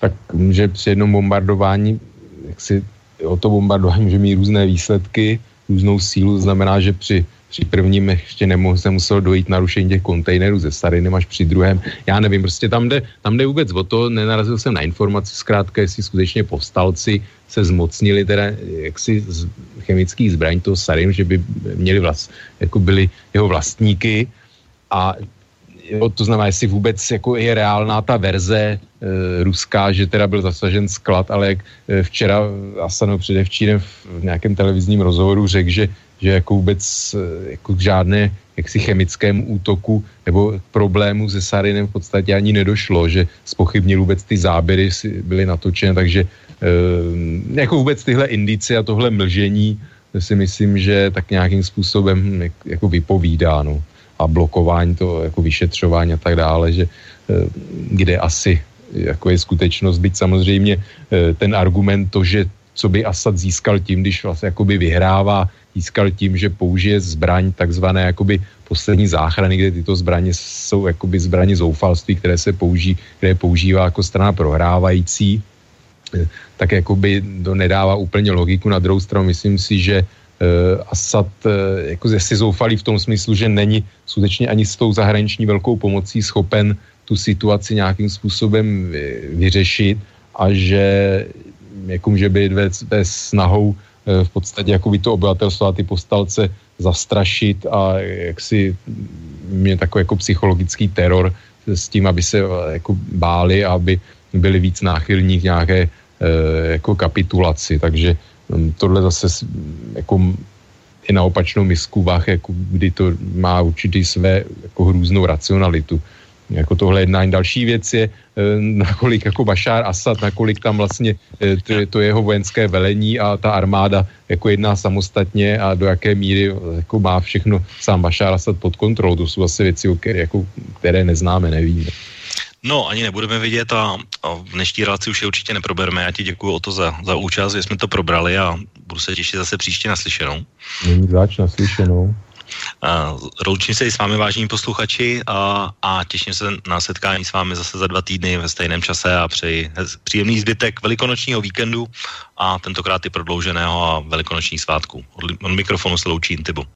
Tak může při jednom bombardování, jak si o to bombardování může mít různé výsledky, různou sílu, znamená, že při při prvním ještě nemohl, se musel dojít narušení těch kontejnerů ze Sarinem až při druhém. Já nevím, prostě tam jde, tam jde vůbec o to, nenarazil jsem na informaci zkrátka, jestli skutečně povstalci se zmocnili teda jaksi z chemických zbraní toho Sarin, že by měli vlast, jako byli jeho vlastníky a jo, to znamená, jestli vůbec jako je reálná ta verze e, ruská, že teda byl zasažen sklad, ale jak e, včera Asano předevčírem v nějakém televizním rozhovoru řekl, že že jako vůbec eh, jako k žádné jaksi chemickému útoku nebo problému se Sarinem v podstatě ani nedošlo, že spochybnil vůbec ty záběry byly natočené, takže e, jako vůbec tyhle indice a tohle mlžení si myslím, že tak nějakým způsobem jako vypovídá, no. A blokování to, jako vyšetřování a tak dále, že e, kde asi jako je skutečnost, byť samozřejmě ten argument to, že co by Assad získal tím, když vlastně jakoby vyhrává získal tím, že použije zbraň takzvané jakoby poslední záchrany, kde tyto zbraně jsou jakoby zbraně zoufalství, které se použí, které používá jako strana prohrávající, eh, tak jakoby to nedává úplně logiku. Na druhou stranu myslím si, že uh, Assad uh, jako si zoufalý v tom smyslu, že není skutečně ani s tou zahraniční velkou pomocí schopen tu situaci nějakým způsobem vyřešit a že jako může být ve, ve snahou Eh, v podstatě jako by to obyvatelstvo a ty postalce zastrašit a jak si mě takový jako psychologický teror s tím, aby se eh, jako báli a aby byli víc náchylní k nějaké e, jako kapitulaci. Takže hm, tohle zase jako i na opačnou misku vách, jako kdy to má určitý své jako hrůznou racionalitu. Jako tohle jednání. Další věc je, nakolik jako Bašár Asad, nakolik tam vlastně to, je to jeho vojenské velení a ta armáda jako jedná samostatně a do jaké míry jako má všechno sám Bašár Asad pod kontrolou. To jsou asi věci, které, jako, které neznáme, nevíme. No, ani nebudeme vidět a, a v dnešní relaci už je určitě neprobereme. Já ti děkuji o to za, za účast, že jsme to probrali a budu se těšit zase příště naslyšenou. Není zač naslyšenou. Loučím se i s vámi, vážení posluchači, a, a těším se na setkání s vámi zase za dva týdny ve stejném čase a přeji příjemný zbytek velikonočního víkendu a tentokrát i prodlouženého a velikonočních svátků. Od, od mikrofonu se loučí Intibu.